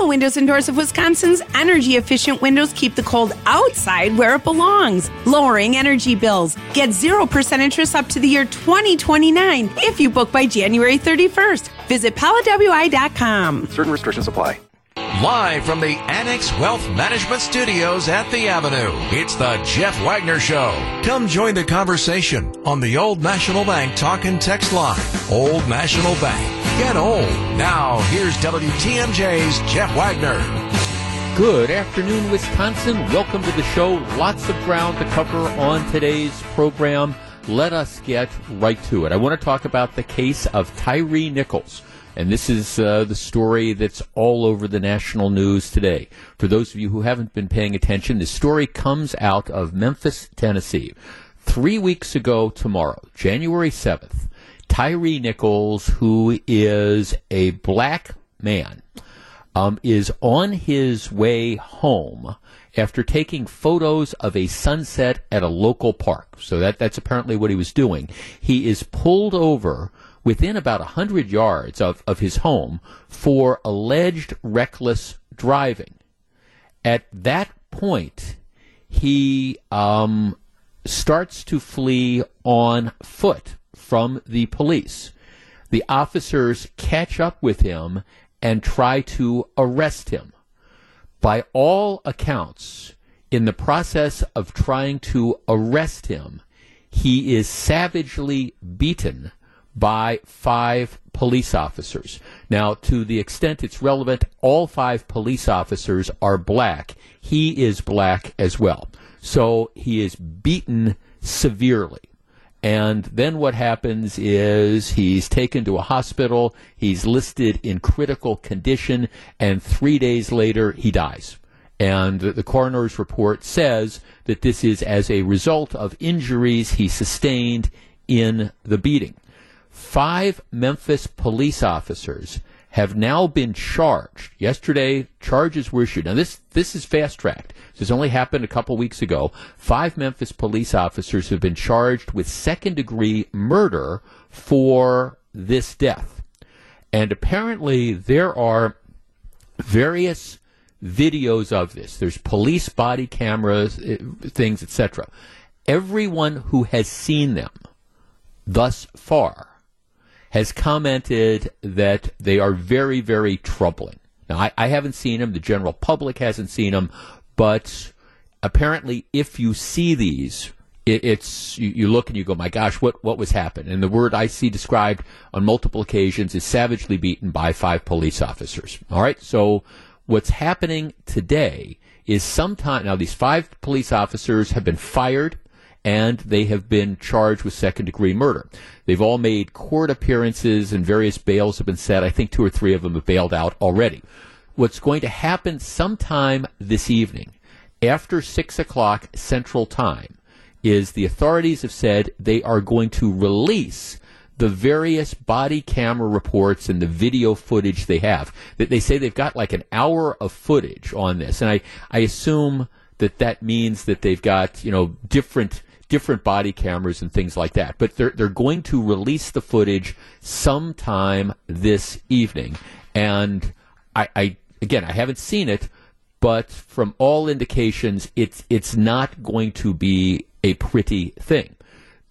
Pella Windows and Doors of Wisconsin's energy efficient windows keep the cold outside where it belongs, lowering energy bills. Get 0% interest up to the year 2029 if you book by January 31st. Visit PellaWI.com. Certain restrictions apply. Live from the Annex Wealth Management Studios at the Avenue, it's the Jeff Wagner Show. Come join the conversation on the Old National Bank talk and text line. Old National Bank. Get old. Now, here's WTMJ's Jeff Wagner. Good afternoon, Wisconsin. Welcome to the show. Lots of ground to cover on today's program. Let us get right to it. I want to talk about the case of Tyre Nichols. And this is uh, the story that's all over the national news today. For those of you who haven't been paying attention, the story comes out of Memphis, Tennessee. Three weeks ago tomorrow, January 7th, Tyre Nichols, who is a black man, um, is on his way home after taking photos of a sunset at a local park. So that, that's apparently what he was doing. He is pulled over within about 100 yards of, of his home for alleged reckless driving. At that point, he um, starts to flee on foot from the police. The officers catch up with him and try to arrest him. By all accounts, in the process of trying to arrest him, he is savagely beaten by five police officers. Now, to the extent it's relevant, all five police officers are black. He is black as well. So he is beaten severely. And then what happens is he's taken to a hospital, he's listed in critical condition, and three days later he dies. And the coroner's report says that this is as a result of injuries he sustained in the beating. Five Memphis police officers have now been charged. Yesterday, charges were issued. Now, this, this is fast tracked. This only happened a couple weeks ago. Five Memphis police officers have been charged with second degree murder for this death. And apparently, there are various videos of this. There's police body cameras, eh, things, etc. Everyone who has seen them thus far has commented that they are very, very troubling. Now, I, I haven't seen them. The general public hasn't seen them. But apparently, if you see these, it, it's you, you, look and you go, my gosh, what what was happening? And the word I see described on multiple occasions is savagely beaten by five police officers. All right, so what's happening today is sometime now these five police officers have been fired and they have been charged with second degree murder. They've all made court appearances and various bails have been set. I think two or three of them have bailed out already. What's going to happen sometime this evening after six o'clock central time is the authorities have said they are going to release the various body camera reports and the video footage they have. That they say they've got like an hour of footage on this, and I I assume that that means that they've got you know different different body cameras and things like that. But they're, they're going to release the footage sometime this evening. And I, I, again, I haven't seen it, but from all indications, it's, it's not going to be a pretty thing.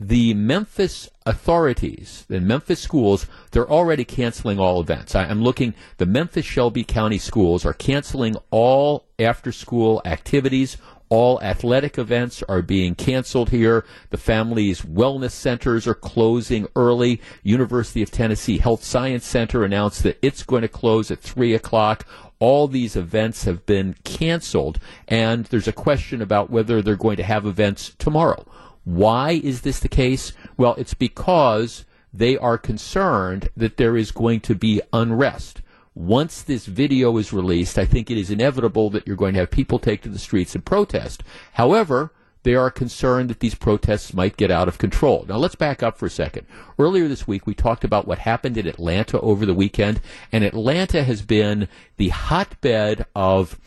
The Memphis authorities, the Memphis schools, they're already canceling all events. I, am looking, the Memphis Shelby County schools are canceling all after school activities, all athletic events are being canceled here. The family's wellness centers are closing early. University of Tennessee Health Science Center announced that it's going to close at 3 o'clock. All these events have been canceled, and there's a question about whether they're going to have events tomorrow. Why is this the case? Well, it's because they are concerned that there is going to be unrest once this video is released, I think it is inevitable that you're going to have people take to the streets and protest. However, they are concerned that these protests might get out of control. Now, let's back up for a second. Earlier this week, we talked about what happened in Atlanta over the weekend, and Atlanta has been the hotbed of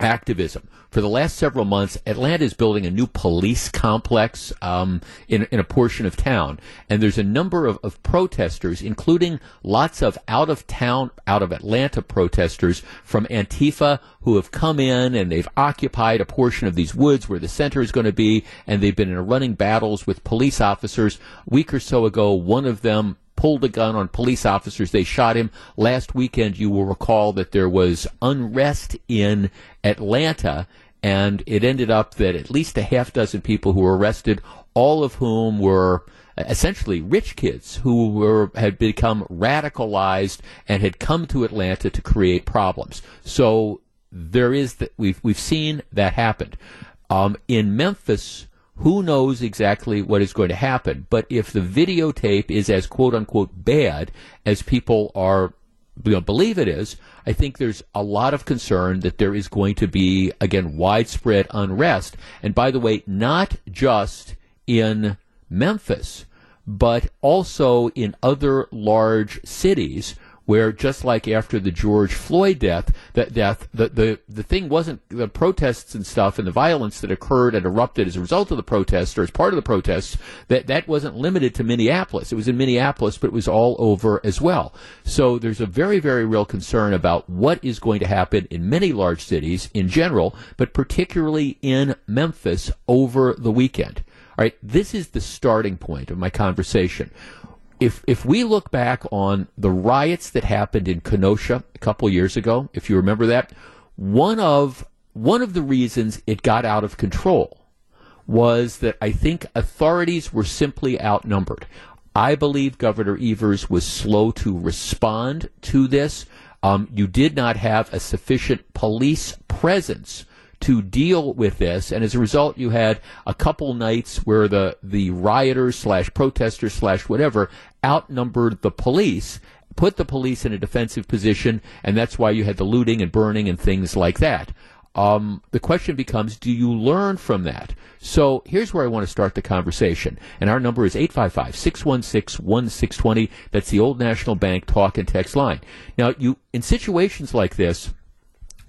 activism. For the last several months, Atlanta is building a new police complex um, in, in a portion of town. And there's a number of, of protesters, including lots of out of town, out of Atlanta protesters from Antifa who have come in and they've occupied a portion of these woods where the center is going to be. And they've been in running battles with police officers. A week or so ago, one of them pulled a gun on police officers. They shot him. Last weekend, you will recall that there was unrest in Atlanta, and it ended up that at least a half dozen people who were arrested, all of whom were essentially rich kids who were had become radicalized and had come to Atlanta to create problems. So there is that we've we've seen that happen. Um, in Memphis, who knows exactly what is going to happen? But if the videotape is as quote unquote bad as people are you know, believe it is, I think there's a lot of concern that there is going to be again widespread unrest. And by the way, not just in Memphis, but also in other large cities where just like after the George Floyd death, that death, the, the, the thing wasn't the protests and stuff and the violence that occurred and erupted as a result of the protests or as part of the protests, that, that wasn't limited to Minneapolis. It was in Minneapolis, but it was all over as well. So there's a very, very real concern about what is going to happen in many large cities in general, but particularly in Memphis over the weekend. All right, this is the starting point of my conversation if if we look back on the riots that happened in Kenosha a couple years ago, if you remember that, one of one of the reasons it got out of control was that I think authorities were simply outnumbered. I believe Governor Evers was slow to respond to this. Um, you did not have a sufficient police presence to deal with this, and as a result, you had a couple nights where the the rioters slash protesters slash whatever outnumbered the police, put the police in a defensive position, and that's why you had the looting and burning and things like that. Um, the question becomes, do you learn from that? So here's where I want to start the conversation. And our number is 855-616-1620. That's the old National Bank talk and text line. Now, you, in situations like this,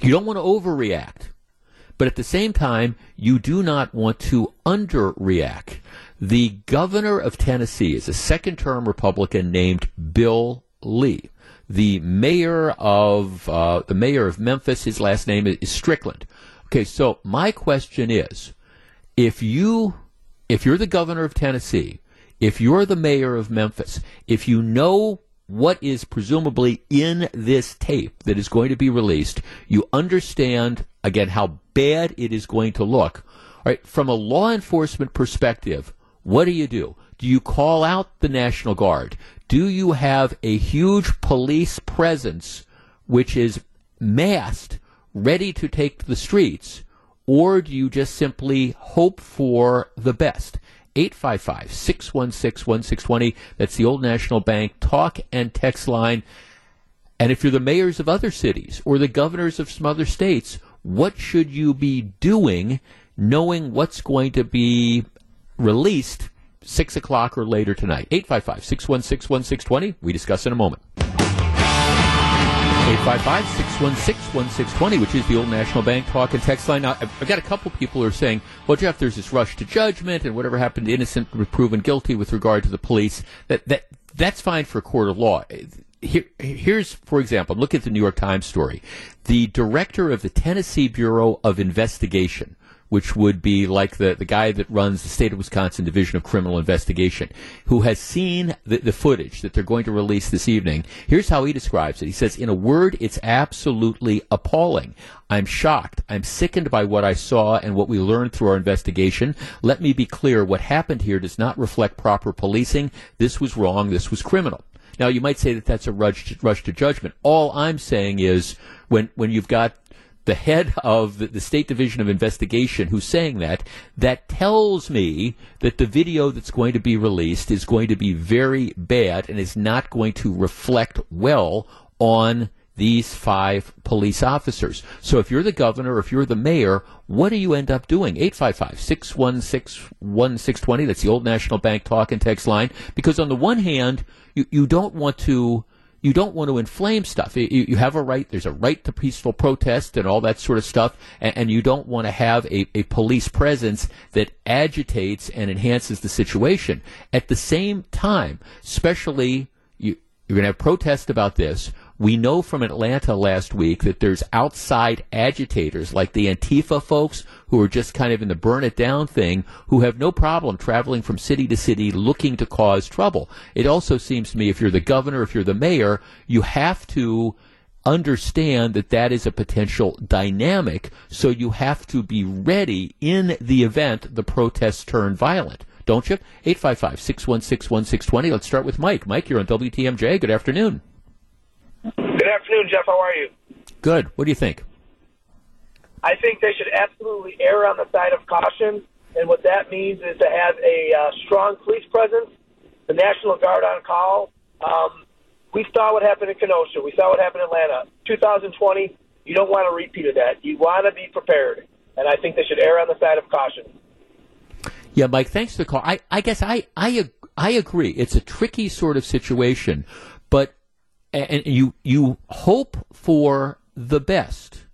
you don't want to overreact. But at the same time, you do not want to underreact. The governor of Tennessee is a second term Republican named Bill Lee. The mayor of uh, the mayor of Memphis, his last name is Strickland. Okay, so my question is, if you if you're the governor of Tennessee, if you're the mayor of Memphis, if you know what is presumably in this tape that is going to be released, you understand again how bad it is going to look. All right, from a law enforcement perspective, what do you do? Do you call out the National Guard? Do you have a huge police presence which is massed, ready to take to the streets? Or do you just simply hope for the best? 855 616 1620. That's the old National Bank talk and text line. And if you're the mayors of other cities or the governors of some other states, what should you be doing knowing what's going to be released 6 o'clock or later tonight? 855 616 1620. We discuss in a moment. 855 616 1620, which is the old National Bank talk and text line. Now, I've got a couple people who are saying, well, Jeff, there's this rush to judgment and whatever happened to innocent proven guilty with regard to the police. That, that, that's fine for a court of law here, here's, for example, look at the New York Times story. The director of the Tennessee Bureau of Investigation, which would be like the, the guy that runs the state of Wisconsin Division of Criminal Investigation, who has seen the, the footage that they're going to release this evening. Here's how he describes it. He says, in a word, it's absolutely appalling. I'm shocked. I'm sickened by what I saw and what we learned through our investigation. Let me be clear. What happened here does not reflect proper policing. This was wrong. This was criminal. Now, you might say that that's a rush to, rush to judgment. All I'm saying is when, when you've got the head of the, State Division of Investigation who's saying that, that tells me that the video that's going to be released is going to be very bad and is not going to reflect well on these five police officers. So if you're the governor, if you're the mayor, what do you end up doing? 855-616-1620. That's the old National Bank talk and text line. Because on the one hand, you, you don't want to you don't want to inflame stuff. You, you, have a right, there's a right to peaceful protest and all that sort of stuff, and, and you don't want to have a, a police presence that agitates and enhances the situation. At the same time, especially you, you're going to have protests about this. We know from Atlanta last week that there's outside agitators like the Antifa folks who are just kind of in the burn it down thing who have no problem traveling from city to city looking to cause trouble. It also seems to me if you're the governor, if you're the mayor, you have to understand that that is a potential dynamic. So you have to be ready in the event the protests turn violent. Don't you? 855 616 1620. Let's start with Mike. Mike, you're on WTMJ. Good afternoon. Jeff. How are you? Good. What do you think? I think they should absolutely err on the side of caution, and what that means is to have a uh, strong police presence, the National Guard on call. Um, we saw what happened in Kenosha. We saw what happened in Atlanta. 2020, you don't want a repeat of that. You want to be prepared, and I think they should err on the side of caution. Yeah, Mike. Thanks for the call. I, I guess I, I, I agree. It's a tricky sort of situation, but and you you hope for the best,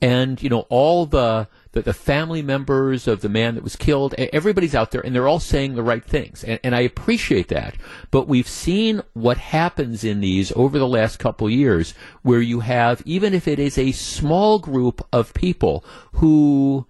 and you know all the, the the, family members of the man that was killed. Everybody's out there, and they're all saying the right things, and, and I appreciate that. But we've seen what happens in these over the last couple years, where you have even if it is a small group of people who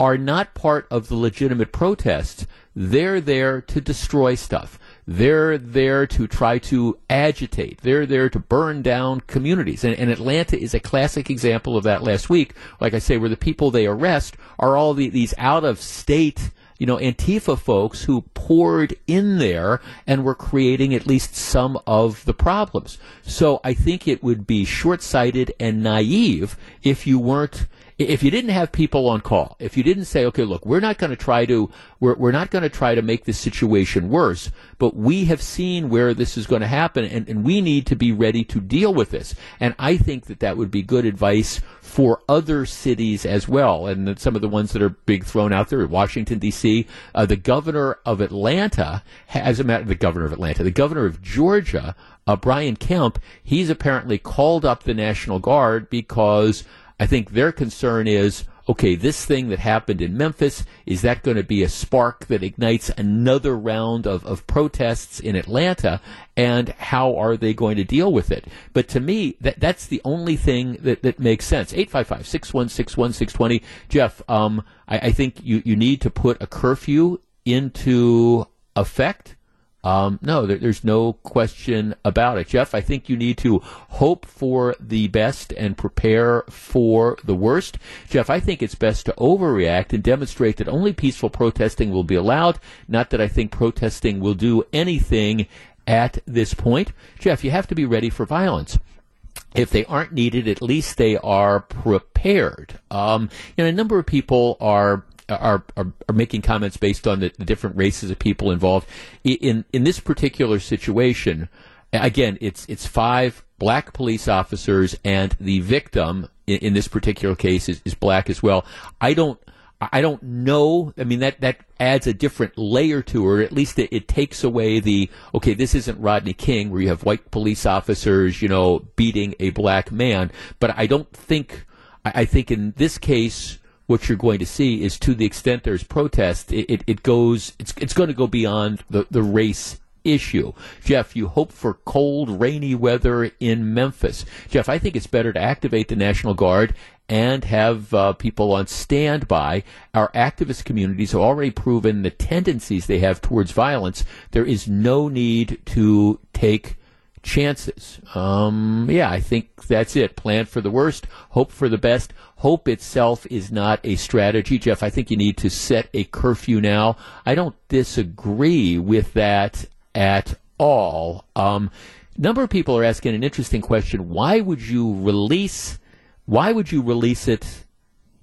are not part of the legitimate protests, they're there to destroy stuff. They're there to try to agitate. They're there to burn down communities. And, and, Atlanta is a classic example of that last week. Like I say, where the people they arrest are all the, these out of state, you know, Antifa folks who poured in there and were creating at least some of the problems. So I think it would be short sighted and naive if you weren't if you didn't have people on call, if you didn't say, okay, look, we're not going to try to, we're, we're not going to try to make this situation worse, but we have seen where this is going to happen and, and we need to be ready to deal with this. And I think that that would be good advice for other cities as well. And some of the ones that are being thrown out there, Washington, D.C., uh, the governor of Atlanta, as a matter, the governor of Atlanta, the governor of Georgia, uh, Brian Kemp, he's apparently called up the National Guard because I think their concern is okay, this thing that happened in Memphis, is that going to be a spark that ignites another round of, of protests in Atlanta? And how are they going to deal with it? But to me, that, that's the only thing that, that makes sense. 855 616 1620. Jeff, um, I, I think you, you need to put a curfew into effect um, no, there, there's no question about it. Jeff, I think you need to hope for the best and prepare for the worst. Jeff, I think it's best to overreact and demonstrate that only peaceful protesting will be allowed, not that I think protesting will do anything at this point. Jeff, you have to be ready for violence if they aren't needed, at least they are prepared. Um, you know, a number of people are are, are, are making comments based on the, the, different races of people involved. In in this particular situation, again, it's it's five black police officers, and the victim in, in this particular case is, is black as well. I don't. I don't know. I mean, that, that adds a different layer to it, at least it, it, takes away the, okay, this isn't Rodney King where you have white police officers, you know, beating a black man. But I don't think, I, I think in this case, what you're going to see is to the extent there's protest, it, it, it goes, it's, it's going to go beyond the, the race issue. Jeff, you hope for cold, rainy weather in Memphis. Jeff, I think it's better to activate the National Guard and have uh, people on standby. Our activist communities have already proven the tendencies they have towards violence. There is no need to take chances. Um, yeah, I think that's it. Plan for the worst, hope for the best. Hope itself is not a strategy, Jeff. I think you need to set a curfew now. I don't disagree with that at all. Um, number of people are asking an interesting question. Why would you release? Why would you release it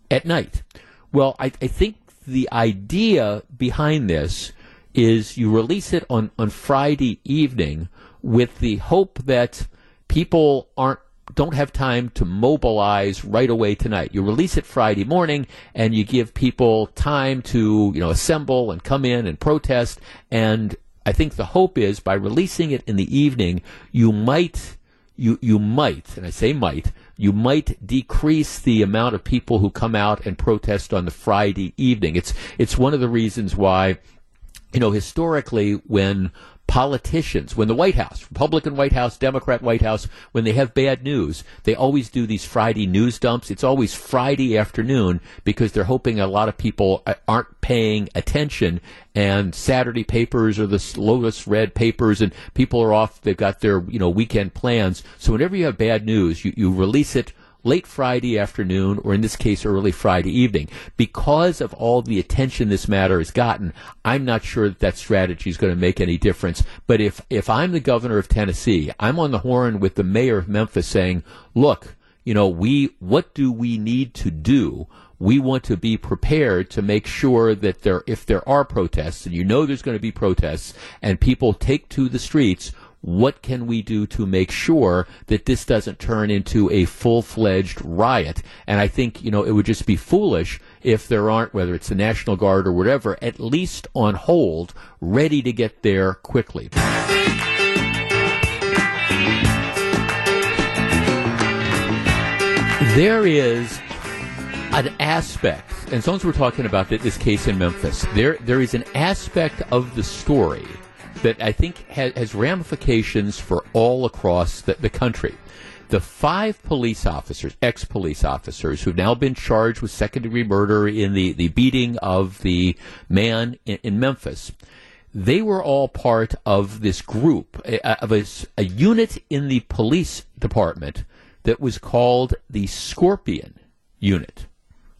at night? Well, I, I think the idea behind this is you release it on, on Friday evening with the hope that people aren't don't have time to mobilize right away tonight. You release it Friday morning and you give people time to, you know, assemble and come in and protest and I think the hope is by releasing it in the evening, you might, you, you might, and I say might, you might decrease the amount of people who come out and protest on the Friday evening. It's, it's one of the reasons why, you know, historically when politicians, when the White House, Republican White House, Democrat White House, when they have bad news, they always do these Friday news dumps. It's always Friday afternoon because they're hoping a lot of people uh, aren't paying attention and Saturday papers or the Lotus Red papers and people are off, they've got their, you know, weekend plans. So whenever you have bad news, you, you release it late Friday afternoon, or in this case, early Friday evening. Because of all the attention this matter has gotten, I'm not sure that that strategy is going to make any difference. But if, if I'm the governor of Tennessee, I'm on the horn with the mayor of Memphis saying, look, you know, we, what do we need to do? we want to be prepared to make sure that there, if there are protests, and you know there's going to be protests, and people take to the streets, what can we do to make sure that this doesn't turn into a full-fledged riot? And I think, you know, it would just be foolish if there aren't, whether it's the National Guard or whatever, at least on hold, ready to get there quickly. There is an aspect, and long as we're talking about this case in Memphis, there there is an aspect of the story that I think has, has ramifications for all across the, the country. The five police officers, ex police officers, who've now been charged with second degree murder in the, the beating of the man in, in Memphis, they were all part of this group, of a, a unit in the police department that was called the Scorpion Unit.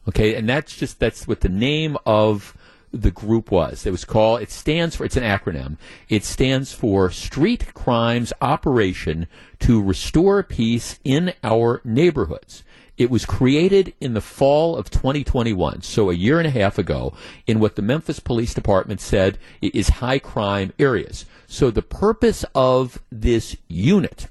Okay, and that's just that's what the name of the group was. It was called, it stands for, it's an acronym. It stands for Street Crimes Operation to Restore Peace in Our Neighborhoods. It was created in the fall of 2021, so a year and a half ago, in what the Memphis Police Department said is high crime areas. So the purpose of this unit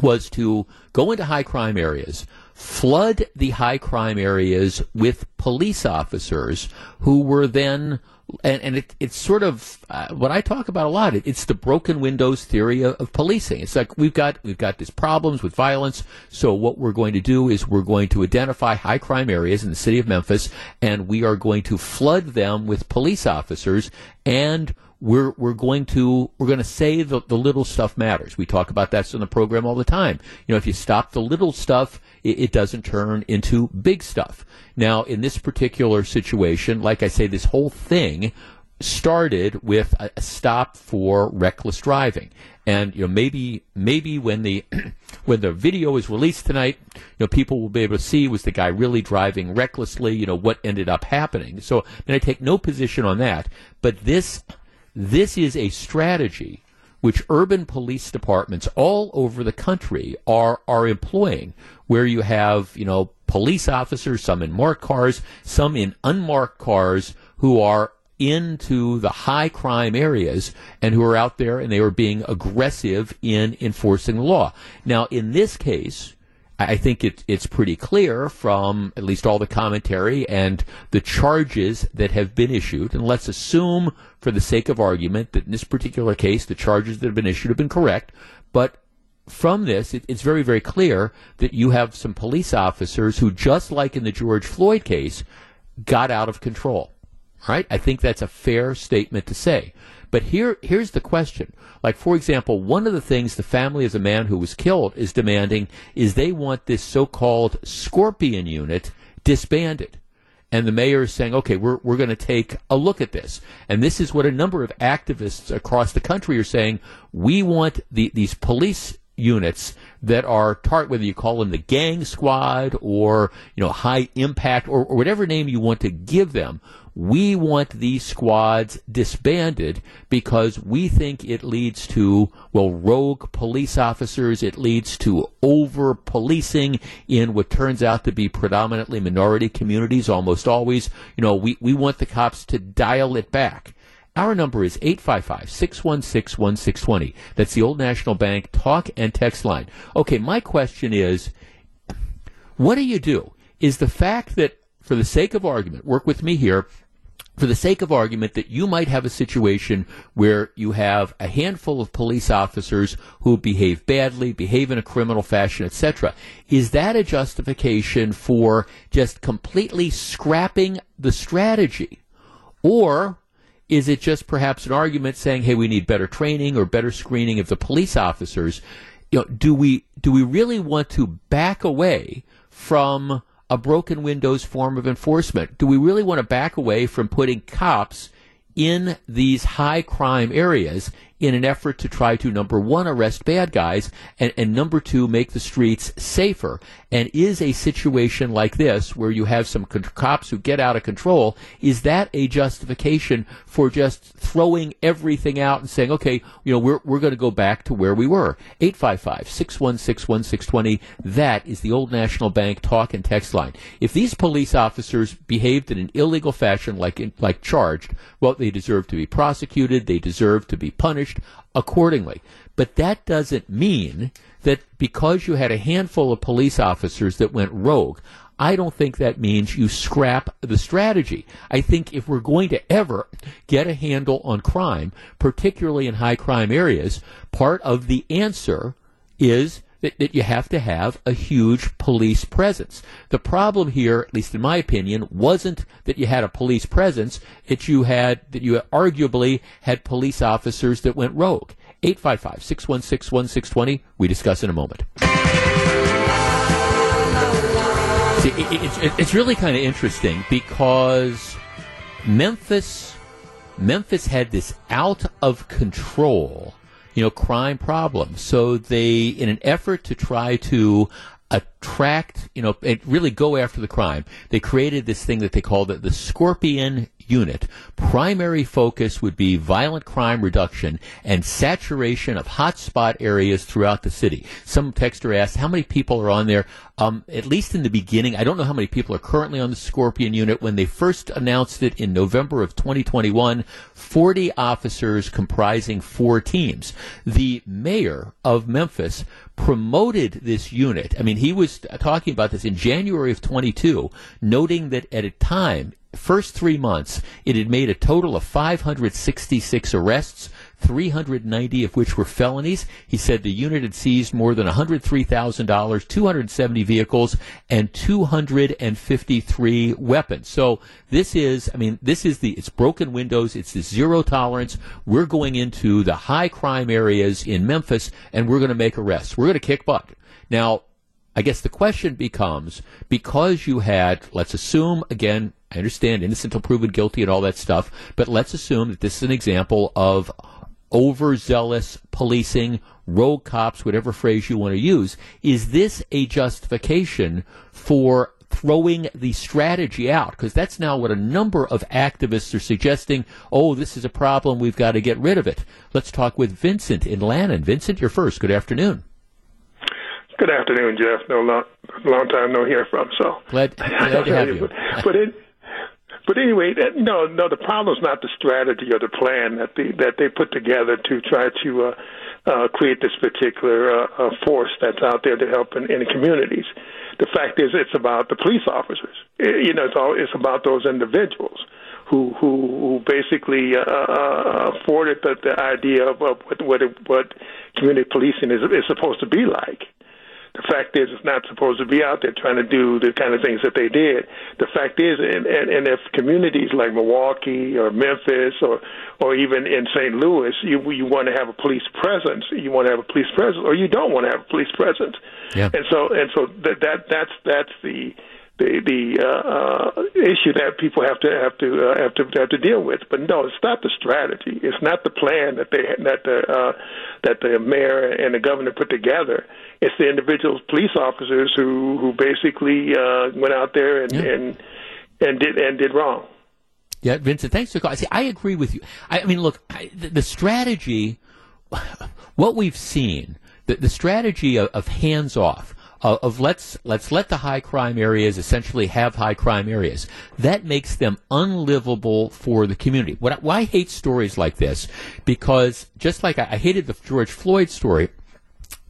was to go into high crime areas, flood the high crime areas with police officers who were then and, and it, it's sort of uh, what I talk about a lot. It, it's the broken windows theory of, of, policing. It's like we've got we've got these problems with violence. So what we're going to do is we're going to identify high crime areas in the city of Memphis, and we are going to flood them with police officers and we're we're going to we're going to say the, the little stuff matters. We talk about that in the program all the time. You know, if you stop the little stuff, it, it, doesn't turn into big stuff. Now, in this particular situation, like I say, this whole thing started with a, stop for reckless driving. And you know, maybe maybe when the when the video is released tonight, you know, people will be able to see was the guy really driving recklessly. You know, what ended up happening. So, I I take no position on that. But this this is a strategy which urban police departments all over the country are are employing, where you have you know police officers, some in marked cars, some in unmarked cars, who are into the high crime areas and who are out there and they are being aggressive in enforcing the law. Now, in this case, I think it, it's pretty clear from at least all the commentary and the charges that have been issued. And let's assume, for the sake of argument, that in this particular case, the charges that have been issued have been correct. But from this, it, it's very, very clear that you have some police officers who, just like in the George Floyd case, got out of control. Right? I think that's a fair statement to say. But here, here's the question. Like, for example, one of the things the family of the man who was killed is demanding is they want this so-called scorpion unit disbanded. And the mayor is saying, okay, we're, we're going to take a look at this. And this is what a number of activists across the country are saying. We want the, these police units that are tar- whether you call them the gang squad or you know high impact or, or whatever name you want to give them we want these squads disbanded because we think it leads to, well, rogue police officers. It leads to over policing in what turns out to be predominantly minority communities almost always. You know, we, we want the cops to dial it back. Our number is 855 616 1620. That's the Old National Bank talk and text line. Okay, my question is what do you do? Is the fact that, for the sake of argument, work with me here, for the sake of argument that you might have a situation where you have a handful of police officers who behave badly, behave in a criminal fashion, etc. Is that a justification for just completely scrapping the strategy? Or is it just perhaps an argument saying, hey, we need better training or better screening of the police officers? You know, do we do we really want to back away from a broken windows form of enforcement? Do we really want to back away from putting cops in these high crime areas in an effort to try to number one arrest bad guys and, and number two make the streets safer. And is a situation like this where you have some con- cops who get out of control is that a justification for just throwing everything out and saying okay you know we're, we're going to go back to where we were? 855-616-1620 that is the old national bank talk and text line. If these police officers behaved in an illegal fashion like in, like charged well they deserve to be prosecuted they deserve to be punished punished accordingly. But that doesn't mean that because you had a handful of police officers that went rogue, I don't think that means you scrap the strategy. I think if we're going to ever get a handle on crime, particularly in high crime areas, part of the answer is that, that, you have to have a huge police presence. The problem here, at least in my opinion, wasn't that you had a police presence, that you had that you arguably had police officers that went rogue. 855-616-1620. We discuss in a moment. See, it, it, it's really kind of interesting because Memphis, Memphis had this out of control you know, crime problem. So they, in an effort to try to attract, you know, and really go after the crime, they created this thing that they called the, the Scorpion unit. Primary focus would be violent crime reduction and saturation of hotspot areas throughout the city. Some texter asked how many people are on there. Um, at least in the beginning, I don't know how many people are currently on the Scorpion unit. When they first announced it in November of 2021, 40 officers comprising four teams. The mayor of Memphis promoted this unit. I mean, he was talking about this in January of 22, noting that at a time first three months, it had made a total of 566 arrests, 390 of which were felonies. He said the unit had seized more than $103,000, 270 vehicles, and 253 weapons. So this is, I mean, this is the, it's broken windows, it's the zero tolerance. We're going into the high crime areas in Memphis, and we're going to make arrests. We're going to kick butt. Now, I guess the question becomes because you had, let's assume, again, I understand innocent until proven guilty and all that stuff, but let's assume that this is an example of overzealous policing, rogue cops, whatever phrase you want to use. Is this a justification for throwing the strategy out? Because that's now what a number of activists are suggesting. Oh, this is a problem. We've got to get rid of it. Let's talk with Vincent in Lannon. Vincent, you're first. Good afternoon. Good afternoon, Jeff. No long, long time no hear from. So glad, glad to have you. but, but it, but anyway, that, no, no. The problem is not the strategy or the plan that they that they put together to try to uh, uh, create this particular uh, uh, force that's out there to help in, in the communities. The fact is, it's about the police officers. It, you know, it's all it's about those individuals who who, who basically uh, uh, afforded the, the idea of, of what what, what community policing is is supposed to be like. The fact is, it's not supposed to be out there trying to do the kind of things that they did. The fact is, and, and, and if communities like Milwaukee or Memphis or or even in St. Louis, you you want to have a police presence, you want to have a police presence, or you don't want to have a police presence. Yeah. And so and so that that that's that's the the the uh, uh, issue that people have to have to uh, have to have to deal with. But no, it's not the strategy. It's not the plan that they that the uh, that the mayor and the governor put together. It's the individual police officers who who basically uh, went out there and, yeah. and and did and did wrong. Yeah, Vincent, thanks for calling. See, I agree with you. I, I mean, look, I, the, the, strategy, what we've seen, the, the strategy of, of hands off of let's let's let the high crime areas essentially have high crime areas. That makes them unlivable for the community. What why I hate stories like this because just like I, I hated the George Floyd story.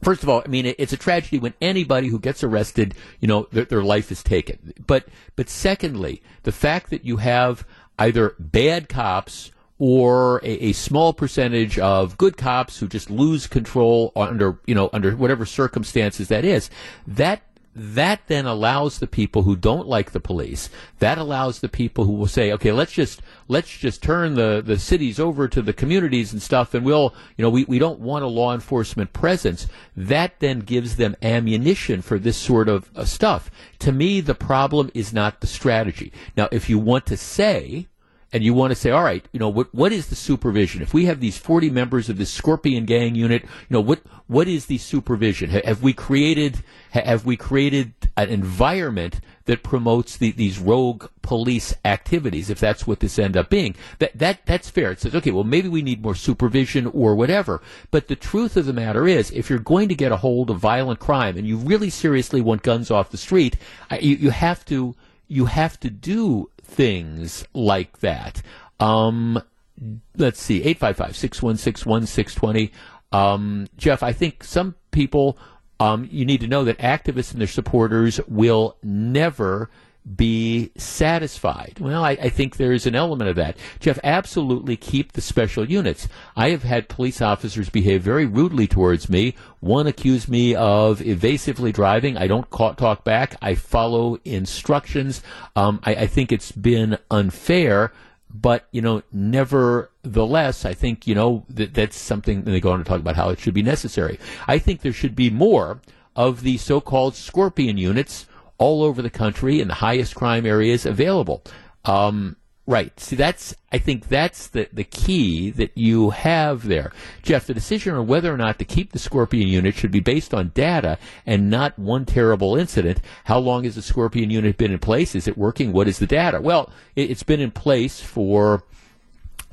First of all, I mean, it's a tragedy when anybody who gets arrested, you know, their, their life is taken. But, but secondly, the fact that you have either bad cops or a, a, small percentage of good cops who just lose control under you know under whatever circumstances that is. That that then allows the people who don't like the police that allows the people who will say okay let's just let's just turn the the cities over to the communities and stuff and we'll you know we, we don't want a law enforcement presence. That then gives them ammunition for this sort of uh, stuff. To me the problem is not the strategy. Now if you want to say and you want to say, all right, you know, what what is the supervision? If we have these 40 members of this Scorpion Gang unit, you know, what what is the supervision? Have we created have we created an environment that promotes the, these rogue police activities? If that's what this end up being, that that that's fair. It says, okay, well, maybe we need more supervision or whatever. But the truth of the matter is, if you're going to get a hold of violent crime and you really seriously want guns off the street, you, you have to you have to do things like that. Um, let's see, 855 616 1620. Um, Jeff, I think some people, um, you need to know that activists and their supporters will never be satisfied. Well, I, I, think there is an element of that. Jeff, absolutely keep the special units. I have had police officers behave very rudely towards me. One accused me of evasively driving. I don't talk back. I follow instructions. Um, I, I think it's been unfair but you know, nevertheless, I think you know that that's something. And they go on to talk about how it should be necessary. I think there should be more of the so-called scorpion units all over the country in the highest crime areas available. Um, right. See, that's, I think that's the, the key that you have there. Jeff, the decision on whether or not to keep the Scorpion unit should be based on data and not one terrible incident. How long has the Scorpion unit been in place? Is it working? What is the data? Well, it, it's been in place for,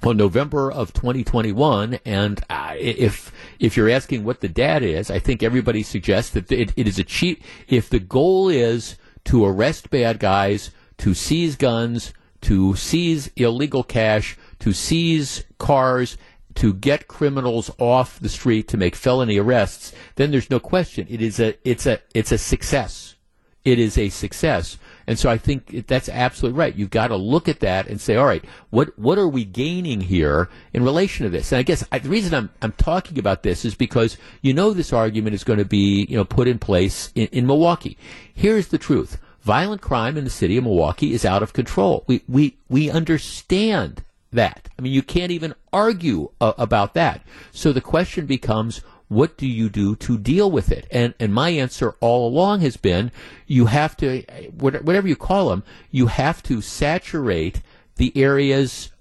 well, November of 2021, and uh, if if you're asking what the data is, I think everybody suggests that it, it is a cheap. If the goal is to arrest bad guys, to seize guns, to seize illegal cash, to seize cars, to get criminals off the street to make felony arrests, then there's no question it is a it's a it's a success. It is a success. And so I think that's absolutely right. You've got to look at that and say, all right, what what are we gaining here in relation to this? And I guess I, the reason I'm I'm talking about this is because you know this argument is going to be you know put in place in, in Milwaukee. Here's the truth: violent crime in the city of Milwaukee is out of control. We we we understand that. I mean, you can't even argue uh, about that. So the question becomes what do you do to deal with it? And and my answer all along has been you have to whatever you call them, you have to saturate the areas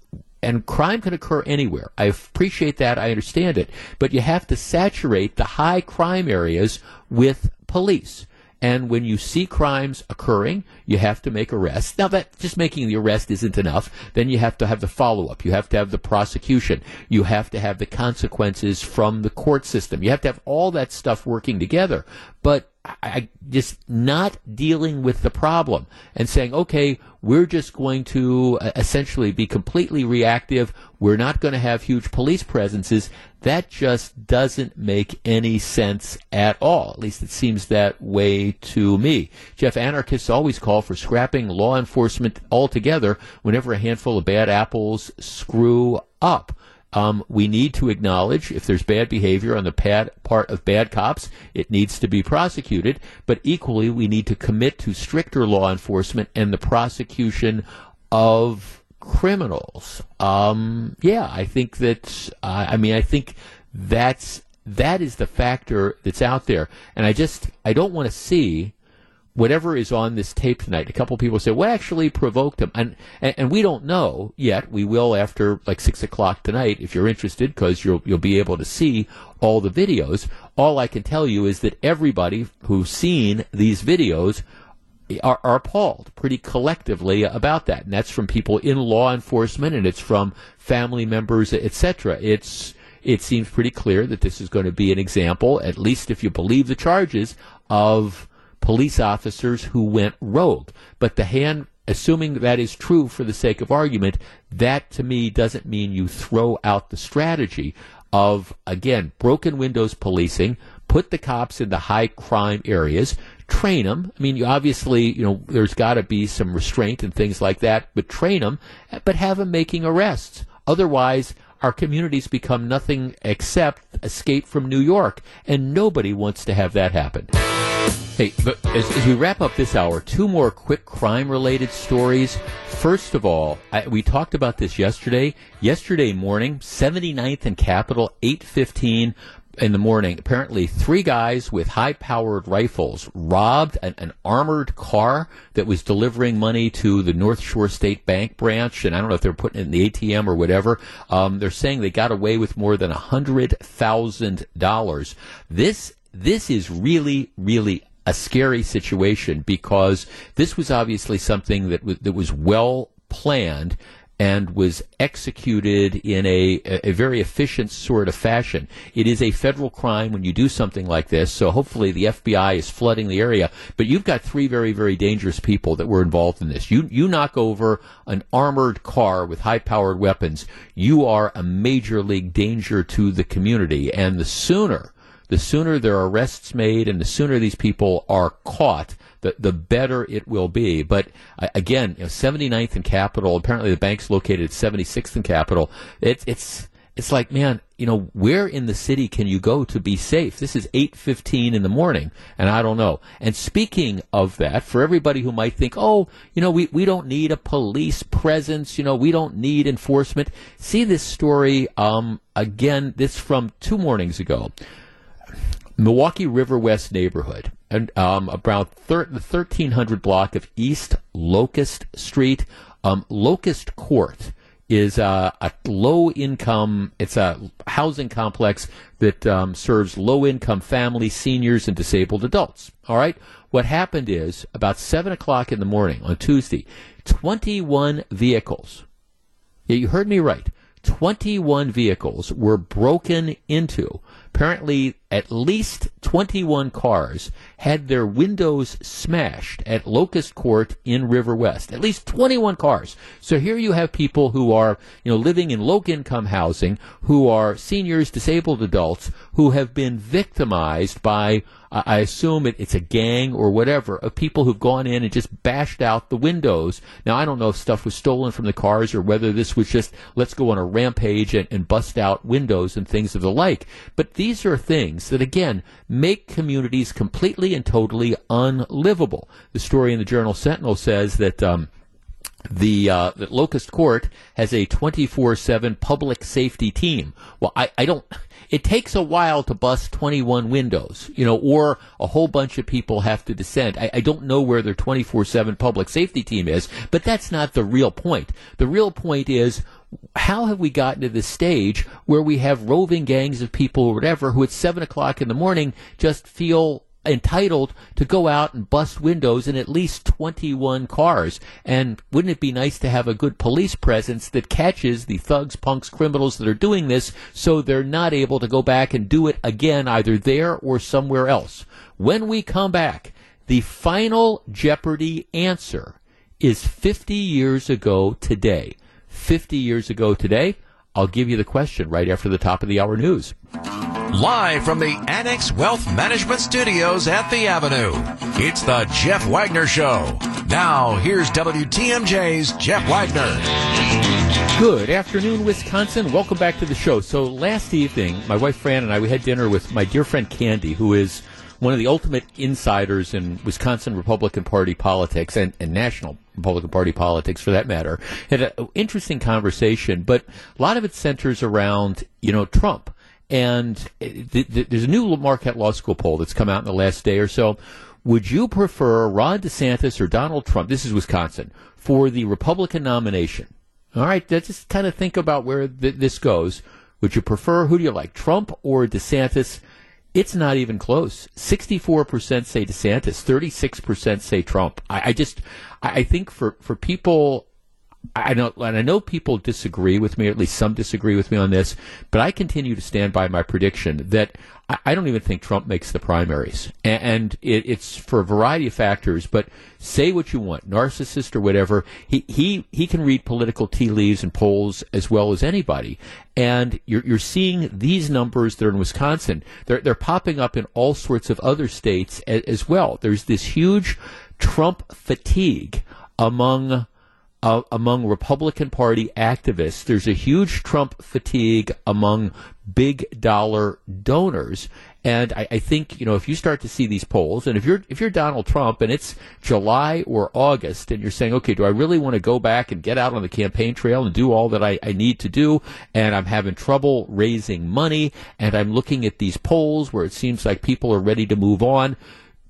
and crime can occur anywhere. I appreciate that. I understand it. But you have to saturate the high crime areas with police. And when you see crimes occurring, you have to make arrests. Now that just making the arrest isn't enough. Then you have to have the follow up. You have to have the prosecution. You have to have the consequences from the court system. You have to have all that stuff working together. But I, just not dealing with the problem and saying, okay, we're just going to uh, essentially be completely reactive. We're not going to have huge police presences. That just doesn't make any sense at all. At least it seems that way to me. Jeff, anarchists always call for scrapping law enforcement altogether whenever a handful of bad apples screw up. Um, we need to acknowledge if there's bad behavior on the pad, part of bad cops, it needs to be prosecuted. But equally, we need to commit to stricter law enforcement and the prosecution of criminals. Um, yeah, I think that. Uh, I mean, I think that's that is the factor that's out there, and I just I don't want to see whatever is on this tape tonight. A couple people say, "What actually provoked him?" And, and, and we don't know yet. We will after like six o'clock tonight, if you're interested, because you'll you'll be able to see all the videos. All I can tell you is that everybody who's seen these videos are, are, appalled pretty collectively about that, and that's from people in law enforcement, and it's from family members, etc. It's it seems pretty clear that this is going to be an example, at least if you believe the charges, of police officers who went rogue. But the hand, assuming that is true for the sake of argument, that to me doesn't mean you throw out the strategy of, again, broken windows policing, put the cops in the high crime areas, train them. I mean, you obviously, you know, there's got to be some restraint and things like that, but train them, but have them making arrests. Otherwise, our communities become nothing except escape from New York, and nobody wants to have that happen. Hey, but as, as we wrap up this hour, two more quick crime-related stories. First of all, I, we talked about this yesterday. Yesterday morning, 79th and Capitol, 815 in the morning, apparently three guys with high powered rifles robbed an, an, armored car that was delivering money to the North Shore State Bank branch. And I don't know if they're putting it in the ATM or whatever. Um, they're saying they got away with more than a hundred thousand dollars. This, this is really, really a scary situation because this was obviously something that was, that was well planned and was executed in a, a very efficient sort of fashion. It is a federal crime when you do something like this, so hopefully the FBI is flooding the area. But you've got three very, very dangerous people that were involved in this. You, you knock over an armored car with high powered weapons, you are a major league danger to the community. And the sooner, the sooner there are arrests made and the sooner these people are caught, the, the better it will be. But uh, again, you know, 79th and Capitol, apparently the bank's located at 76th and Capitol. It's, it's, it's like, man, you know, where in the city can you go to be safe? This is 8:15 in the morning, and I don't know. And speaking of that, for everybody who might think, "Oh, you know, we we don't need a police presence, you know, we don't need enforcement." See this story um, again this from 2 mornings ago. Milwaukee River West neighborhood, and um, about thir- the 1300 block of East Locust Street. Um, Locust Court is uh, a low income, it's a housing complex that um, serves low income families, seniors, and disabled adults. All right. What happened is about 7 o'clock in the morning on Tuesday, 21 vehicles. Yeah, you heard me right. 21 vehicles were broken into Apparently, at least 21 cars had their windows smashed at Locust Court in River West. At least 21 cars. So here you have people who are, you know, living in low income housing, who are seniors, disabled adults, who have been victimized by I assume it, it's a gang or whatever of people who've gone in and just bashed out the windows. Now, I don't know if stuff was stolen from the cars or whether this was just let's go on a rampage and, and bust out windows and things of the like. But these are things that, again, make communities completely and totally unlivable. The story in the Journal Sentinel says that. Um, the uh, Locust Court has a 24/7 public safety team. Well, I, I don't it takes a while to bust 21 windows, you know, or a whole bunch of people have to descend. I, I don't know where their 24-7 public safety team is, but that's not the real point. The real point is, how have we gotten to this stage where we have roving gangs of people or whatever who at seven o'clock in the morning just feel entitled to go out and bust windows in at least 21 cars. And wouldn't it be nice to have a good police presence that catches the thugs, punks, criminals that are doing this so they're not able to go back and do it again either there or somewhere else? When we come back, the final Jeopardy answer is 50 years ago today. 50 years ago today. I'll give you the question right after the top of the hour news. Live from the Annex Wealth Management Studios at the Avenue, it's the Jeff Wagner Show. Now, here's WTMJ's Jeff Wagner. Good afternoon, Wisconsin. Welcome back to the show. So, last evening, my wife Fran and I, we had dinner with my dear friend Candy, who is one of the ultimate insiders in Wisconsin Republican Party politics and, and national Republican Party politics for that matter. Had an interesting conversation, but a lot of it centers around, you know, Trump and eh, th- there's a new Marquette Law School poll that's come out in the last day or so. Would you prefer Ron DeSantis or Donald Trump? This is Wisconsin for the Republican nomination. All right, let's just kind of think about where th- this goes. Would you prefer who do you like, Trump or DeSantis? It's not even close. 64% say DeSantis, 36% say Trump. I, I just, I, I think for, for people I know, and I know people disagree with me, or at least some disagree with me on this, but I continue to stand by my prediction that I, don't even think Trump makes the primaries, and, it's for a variety of factors. But say what you want, narcissist or whatever, he he he can read political tea leaves and polls as well as anybody, and you're you're seeing these numbers that are in Wisconsin. They're they're popping up in all sorts of other states as well. There's this huge Trump fatigue among uh, among Republican Party activists. There's a huge Trump fatigue among big dollar donors. And I, I, think you know if you start to see these polls, and if you're if you're Donald Trump and it's July or August, and you're saying, okay, do I really want to go back and get out on the campaign trail and do all that I, I need to do, and I'm having trouble raising money, and I'm looking at these polls where it seems like people are ready to move on.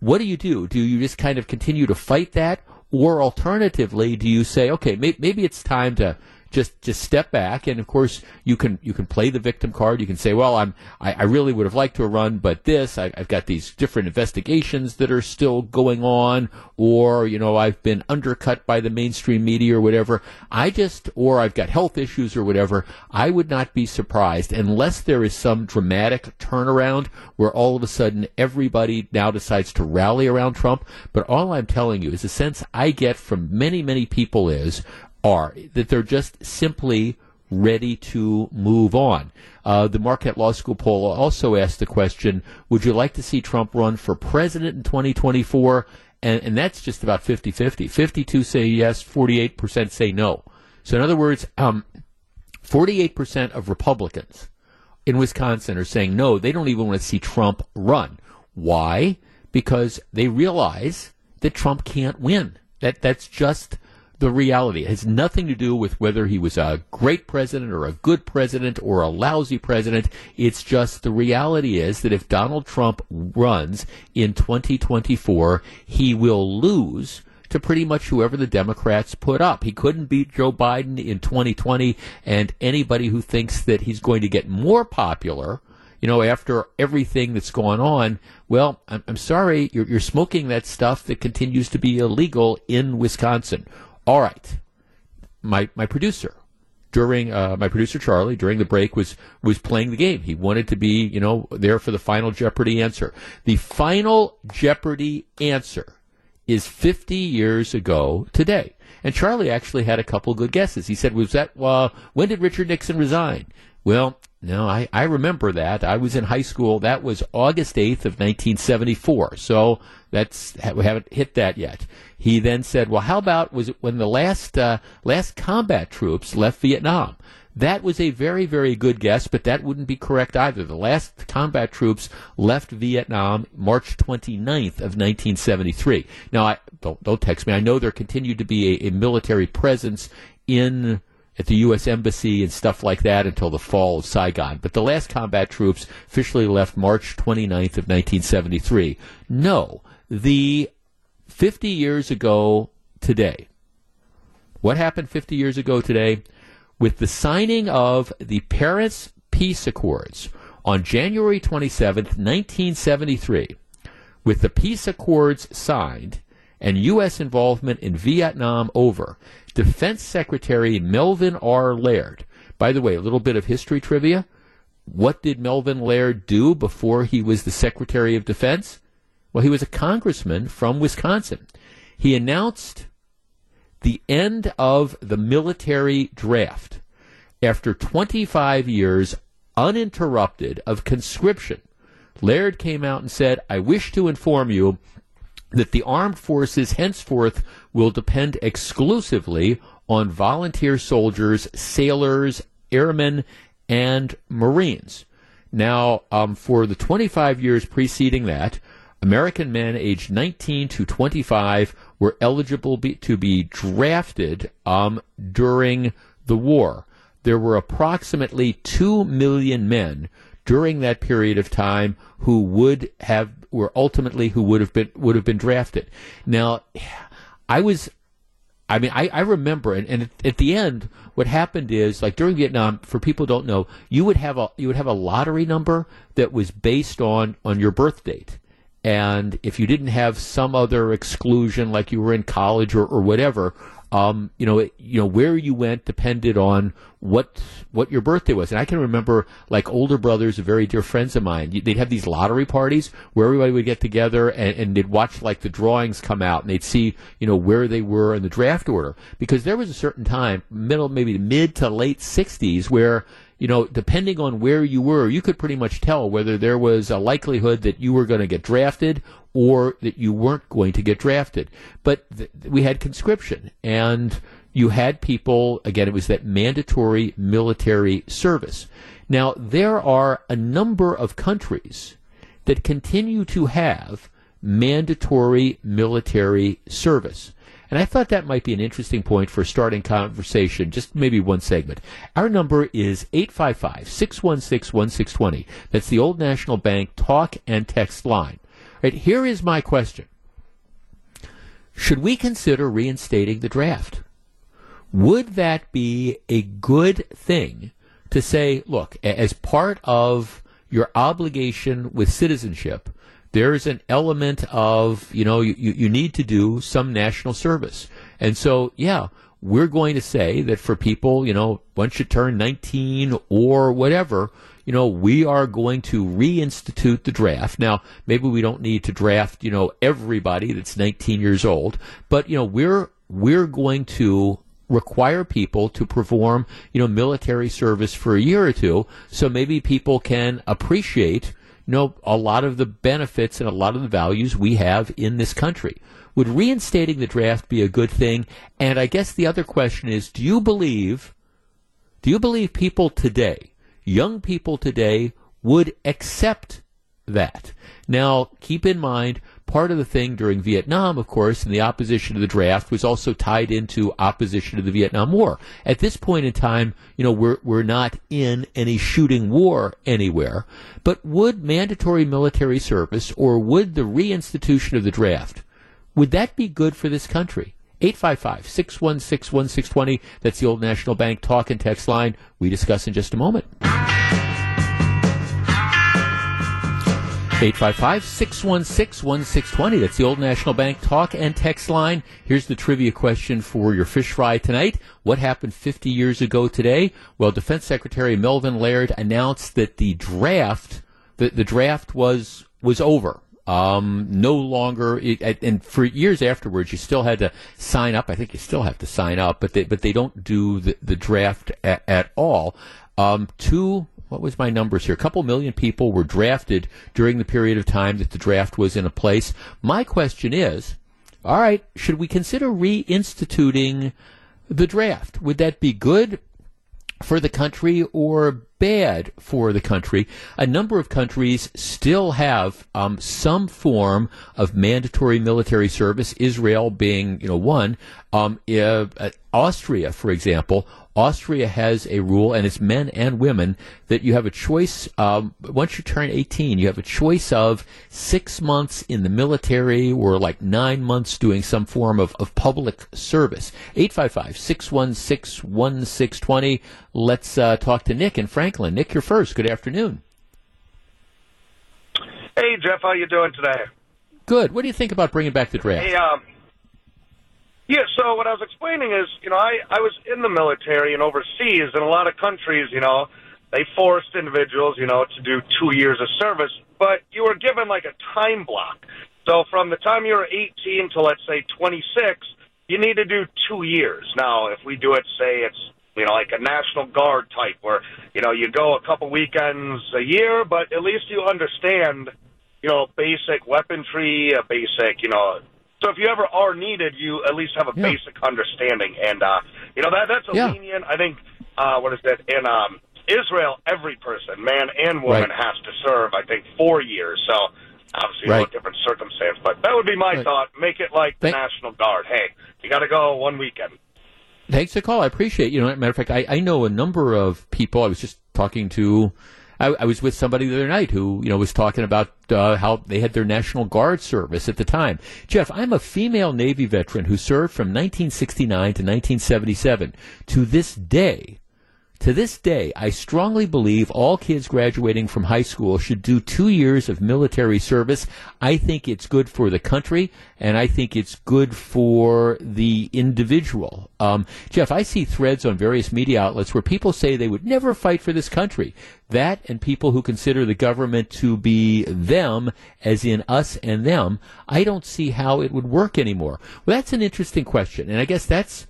What do you do? Do you just kind of continue to fight that, or alternatively, do you say, okay, may- maybe it's time to just just step back. And of course you can you can play the victim card. You can say well i'm i, I really would have liked to run but this I, have got these different investigations that are still going on or you know i've been undercut by the mainstream media or whatever. I just or i've got health issues or whatever. I would not be surprised unless there is some dramatic turnaround where all of a sudden everybody now decides to rally around trump. But all i'm telling you is the sense i get from many many people is are, that they're just simply ready to move on. Uh, the Marquette Law School poll also asked the question Would you like to see Trump run for president in 2024? And, and that's just about 50 50. 52 say yes, 48% say no. So, in other words, um, 48% of Republicans in Wisconsin are saying no, they don't even want to see Trump run. Why? Because they realize that Trump can't win. That that's just the reality. It has nothing to do with whether he was a great president or a good president or a lousy president. It's just the reality is that if Donald Trump runs in 2024, he will lose to pretty much whoever the Democrats put up. He couldn't beat Joe Biden in 2020, and anybody who thinks that he's going to get more popular, you know, after everything that's gone on, well, I'm, I'm sorry, you're, you're smoking that stuff that continues to be illegal in Wisconsin. All right. My my producer during uh, my producer Charlie during the break was was playing the game. He wanted to be you know there for the final Jeopardy answer. The final Jeopardy answer is 50 years ago today. And Charlie actually had a couple good guesses. He said, "Was that uh, when did Richard Nixon resign?" Well, no, I, I remember that. I was in high school. That was August 8th of 1974. So that's we haven't hit that yet. He then said, "Well, how about was it when the last uh, last combat troops left Vietnam?" That was a very, very good guess, but that wouldn't be correct either. The last combat troops left Vietnam March 29th of 1973. Now, I, don't, don't text me. I know there continued to be a, a military presence in at the U.S. Embassy and stuff like that until the fall of Saigon. But the last combat troops officially left March 29th of 1973. No, the 50 years ago today, what happened 50 years ago today? With the signing of the Paris Peace Accords on January 27, 1973, with the peace accords signed and U.S. involvement in Vietnam over, Defense Secretary Melvin R. Laird, by the way, a little bit of history trivia. What did Melvin Laird do before he was the Secretary of Defense? Well, he was a congressman from Wisconsin. He announced the end of the military draft after 25 years uninterrupted of conscription. Laird came out and said, I wish to inform you that the armed forces henceforth will depend exclusively on volunteer soldiers, sailors, airmen, and Marines. Now, um, for the 25 years preceding that, American men aged 19 to 25 were eligible be, to be drafted um, during the war. There were approximately 2 million men during that period of time who would have were ultimately who would have been would have been drafted. Now, I was I mean, I, I remember, and, and at the end, what happened is, like during Vietnam, for people don't know, you would have a you would have a lottery number that was based on on your birth date, and if you didn't have some other exclusion, like you were in college or, or whatever, um, you know, it, you know where you went depended on what what your birthday was. And I can remember like older brothers, very dear friends of mine. They'd have these lottery parties where everybody would get together and, and they'd watch like the drawings come out and they'd see you know where they were in the draft order because there was a certain time, middle maybe mid to late '60s, where you know, depending on where you were, you could pretty much tell whether there was a likelihood that you were going to get drafted or that you weren't going to get drafted. But th- we had conscription, and you had people, again, it was that mandatory military service. Now, there are a number of countries that continue to have mandatory military service. And I thought that might be an interesting point for starting conversation, just maybe one segment. Our number is 855 616 1620. That's the Old National Bank talk and text line. Right, here is my question Should we consider reinstating the draft? Would that be a good thing to say, look, as part of your obligation with citizenship, there's an element of, you know, you, you need to do some national service. And so, yeah, we're going to say that for people, you know, once you turn 19 or whatever, you know, we are going to reinstitute the draft. Now, maybe we don't need to draft, you know, everybody that's 19 years old, but, you know, we're, we're going to require people to perform, you know, military service for a year or two. So maybe people can appreciate, know a lot of the benefits and a lot of the values we have in this country. Would reinstating the draft be a good thing? And I guess the other question is, do you believe, do you believe people today, young people today, would accept that? Now, keep in mind, part of the thing during Vietnam, of course, and the opposition to the draft was also tied into opposition to the Vietnam War. At this point in time, you know, we're, we're not in any shooting war anywhere. But would mandatory military service or would the reinstitution of the draft, would that be good for this country? 855 616 1620. That's the Old National Bank talk and text line. We discuss in just a moment. 855 616 1620. That's the Old National Bank talk and text line. Here's the trivia question for your fish fry tonight. What happened 50 years ago today? Well, Defense Secretary Melvin Laird announced that the draft, the, the draft was, was over. Um, no longer, it, and for years afterwards, you still had to sign up. I think you still have to sign up, but they, but they don't do the, the draft at, at all. Um, two what was my numbers here? A couple million people were drafted during the period of time that the draft was in a place. My question is, all right, should we consider reinstituting the draft? Would that be good for the country or bad for the country. A number of countries still have um, some form of mandatory military service. Israel being, you know, one. Um, uh, Austria, for example, Austria has a rule, and it's men and women, that you have a choice. Um, once you turn 18, you have a choice of six months in the military or like nine months doing some form of, of public service. 855 616 1620. Let's uh, talk to Nick in Franklin. Nick, you're first. Good afternoon. Hey, Jeff. How you doing today? Good. What do you think about bringing back the draft? Hey, um, yeah, so what I was explaining is, you know, I, I was in the military and overseas, and a lot of countries, you know, they forced individuals, you know, to do two years of service, but you were given like a time block. So from the time you were 18 to, let's say, 26, you need to do two years. Now, if we do it, say it's, you know, like a National Guard type, where, you know, you go a couple weekends a year, but at least you understand, you know, basic weaponry, a basic, you know, so if you ever are needed, you at least have a yeah. basic understanding, and uh, you know that that's a yeah. lenient. I think uh, what is that in um, Israel? Every person, man and woman, right. has to serve. I think four years. So obviously, right. a different circumstance, but that would be my right. thought. Make it like Thank- the National Guard. Hey, you got to go one weekend. Thanks for the call. I appreciate. You know, matter of fact, I, I know a number of people. I was just talking to I, I, was with somebody the other night who, you know, was talking about uh, how they had their National Guard service at the time. Jeff, I'm a female Navy veteran who served from 1969 to 1977. To this day, to this day, I strongly believe all kids graduating from high school should do two years of military service. I think it's good for the country, and I think it's good for the individual. Um, Jeff, I see threads on various media outlets where people say they would never fight for this country. That and people who consider the government to be them, as in us and them, I don't see how it would work anymore. Well, that's an interesting question, and I guess that's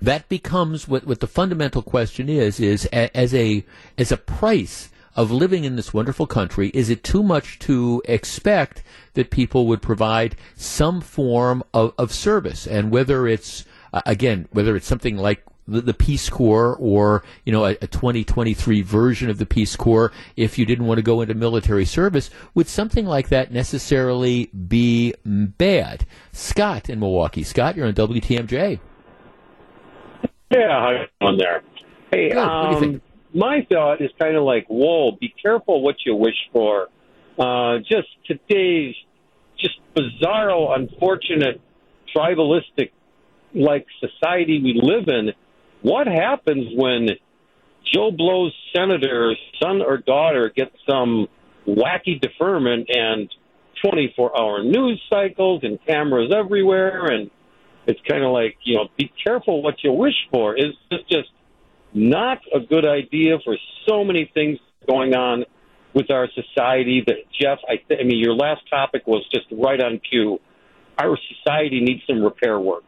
that becomes what, what the fundamental question is is a, as a as a price of living in this wonderful country is it too much to expect that people would provide some form of, of service? And whether it's uh, again whether it's something like the, the, Peace Corps or you know a, a 2023 version of the Peace Corps if you didn't want to go into military service would something like that necessarily be bad? Scott in Milwaukee. Scott you're on WTMJ yeah, how you doing there? Hey, Good. What do you um, my thought is kind of like, whoa, be careful what you wish for. Uh, just today's just bizarro, unfortunate, tribalistic like society we live in. What happens when Joe Blow's senator's son or daughter gets some wacky deferment and 24 hour news cycles and cameras everywhere and it's kind of like you know, be careful what you wish for. Is this just not a good idea for so many things going on with our society? That Jeff, I, th- I mean, your last topic was just right on cue. Our society needs some repair work.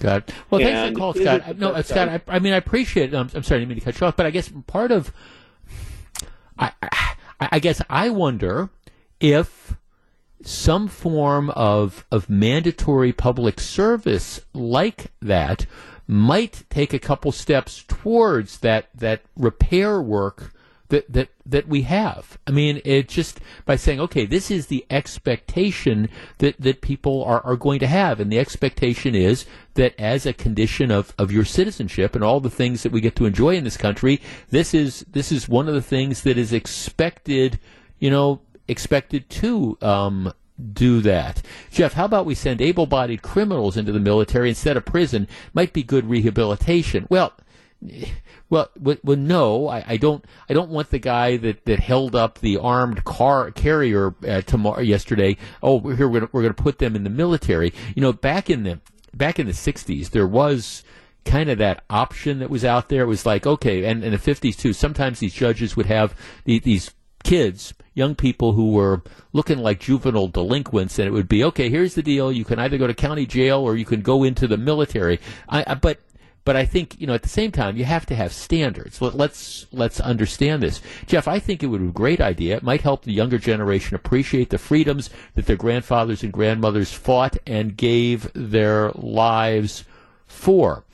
Scott. Well, thanks for the call, Scott. it- No, uh, Scott. I, I mean, I appreciate. it. I'm, I'm sorry, I didn't mean to cut you off, but I guess part of, I, I, I guess I wonder if some form of of mandatory public service like that might take a couple steps towards that that repair work that that that we have. I mean, it just by saying, okay, this is the expectation that that people are, are going to have, and the expectation is that as a condition of, of your citizenship and all the things that we get to enjoy in this country, this is this is one of the things that is expected, you know, expected to um, do that. Jeff, how about we send able-bodied criminals into the military instead of prison? Might be good rehabilitation. Well. Well, well, well no, I, I don't. I don't want the guy that, that held up the armed car carrier uh, tomorrow yesterday. Oh, we're here. We're gonna, we're going to put them in the military. You know, back in the back in the '60s, there was kind of that option that was out there. It was like, okay, and in the 50s too, sometimes these judges would have the, these kids, young people who were looking like juvenile delinquents, and it would be, okay, here's the deal. You can either go to county jail or you can go into the military. I, I, but but I think you know at the same time you have to have standards. Let, let's let's understand this, Jeff. I think it would be a great idea. It might help the younger generation appreciate the freedoms that their grandfathers and grandmothers fought and gave their lives for.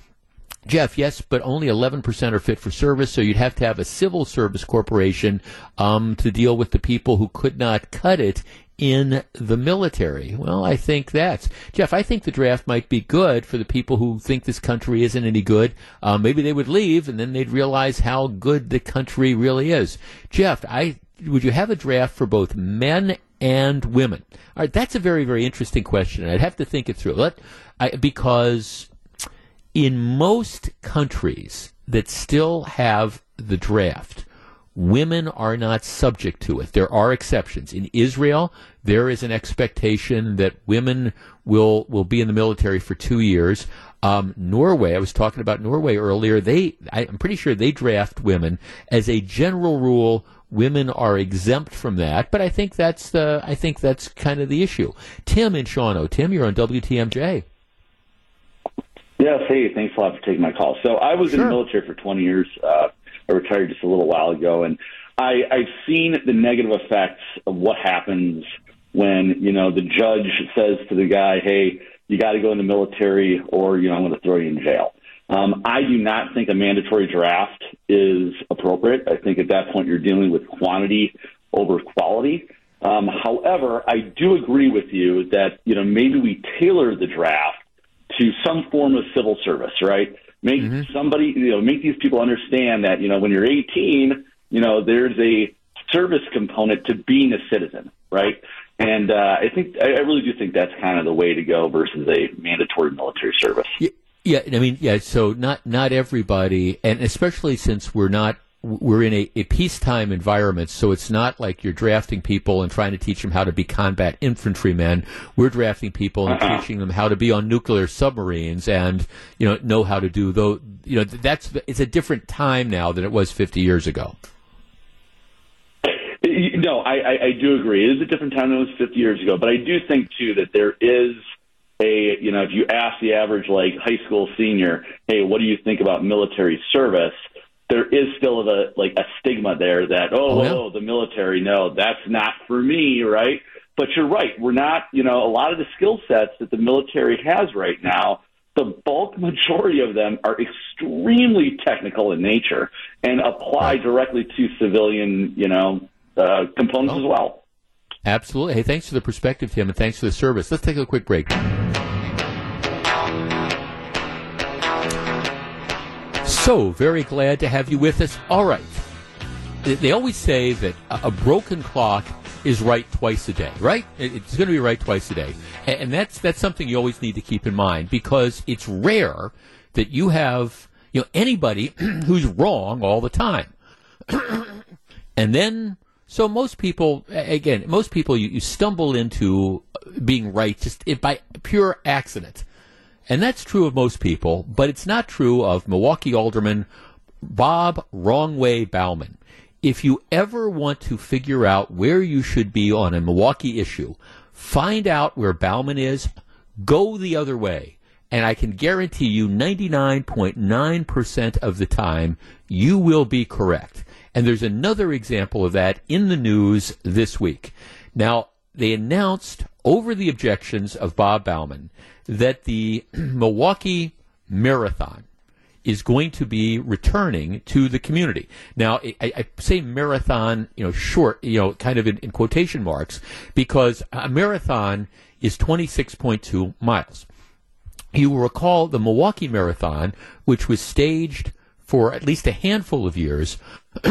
Jeff, yes, but only 11% are fit for service, so you'd have to have a civil service corporation um, to deal with the people who could not cut it in the military. Well, I think that's Jeff. I think the draft might be good for the people who think this country isn't any good. Uh, maybe they would leave, and then they'd realize how good the country really is. Jeff, I would you have a draft for both men and women? All right, that's a very very interesting question. I'd have to think it through. Let I, because in most countries that still have the draft, women are not subject to it. There are exceptions. In Israel, there is an expectation that women will will be in the military for two years. Um, Norway, I was talking about Norway earlier. They, I, I'm pretty sure they draft women as a general rule. Women are exempt from that, but I think that's the I think that's kind of the issue. Tim in Shawano. Tim, you're on WTMJ. Yes, hey, thanks a lot for taking my call. So I was in the military for 20 years. Uh, I retired just a little while ago, and I, I've seen the negative effects of what happens when you know the judge says to the guy, "Hey, you got to go in the military, or you know I'm going to throw you in jail." Um, I do not think a mandatory draft is appropriate. I think at that point you're dealing with quantity over quality. Um, however, I do agree with you that you know maybe we tailor the draft to some form of civil service, right? Make somebody, you know, make these people understand that, you know, when you're 18, you know, there's a service component to being a citizen, right? And uh, I think I really do think that's kind of the way to go versus a mandatory military service. Y- Yeah, I mean, yeah. So not not everybody, and especially since we're not we're in a, a peacetime environment, so it's not like you're drafting people and trying to teach them how to be combat infantrymen. We're drafting people and Uh-uh. teaching them how to be on nuclear submarines and you know know how to do those. You know, that's it's a different time now than it was 50 years ago. No, I, I, I do agree. It is a different time than it was 50 years ago, but I do think too that there is a you know if you ask the average like high school senior, hey, what do you think about military service? There is still the like a stigma there that oh, Oh, yeah. oh the military, no, that's not for me, right? But you're right. We're not, you know, a lot of the skill sets that the military has right now, the bulk majority of them are extremely technical in nature and apply directly to civilian, you know, uh, components as well. Absolutely. Hey, thanks for the perspective, Tim, and thanks for the service. Let's take a quick break. So, very glad to have you with us. All right. They- always say that a a broken clock is right twice a day, right? It's going to be right twice a day. And that's, that's something you always need to keep in mind because it's rare that you have, you know, anybody who's wrong all the time. And then, so most people, again, most people, you, you stumble into being right just by pure accident. And that's true of most people, but it's not true of Milwaukee Alderman Bob Wrongway Bauman. If you ever want to figure out where you should be on a Milwaukee issue, find out where Bauman is, go the other way. And I can guarantee you 99.9% of the time, you will be correct. And there's another example of that in the news this week. Now, they announced over the objections of Bob Bauman that the Milwaukee Marathon is going to be returning to the community. Now, I, I say marathon, you know, short, you know, kind of in, in quotation marks, because a marathon is 26.2 miles. You will recall the Milwaukee Marathon, which was staged for at least a handful of years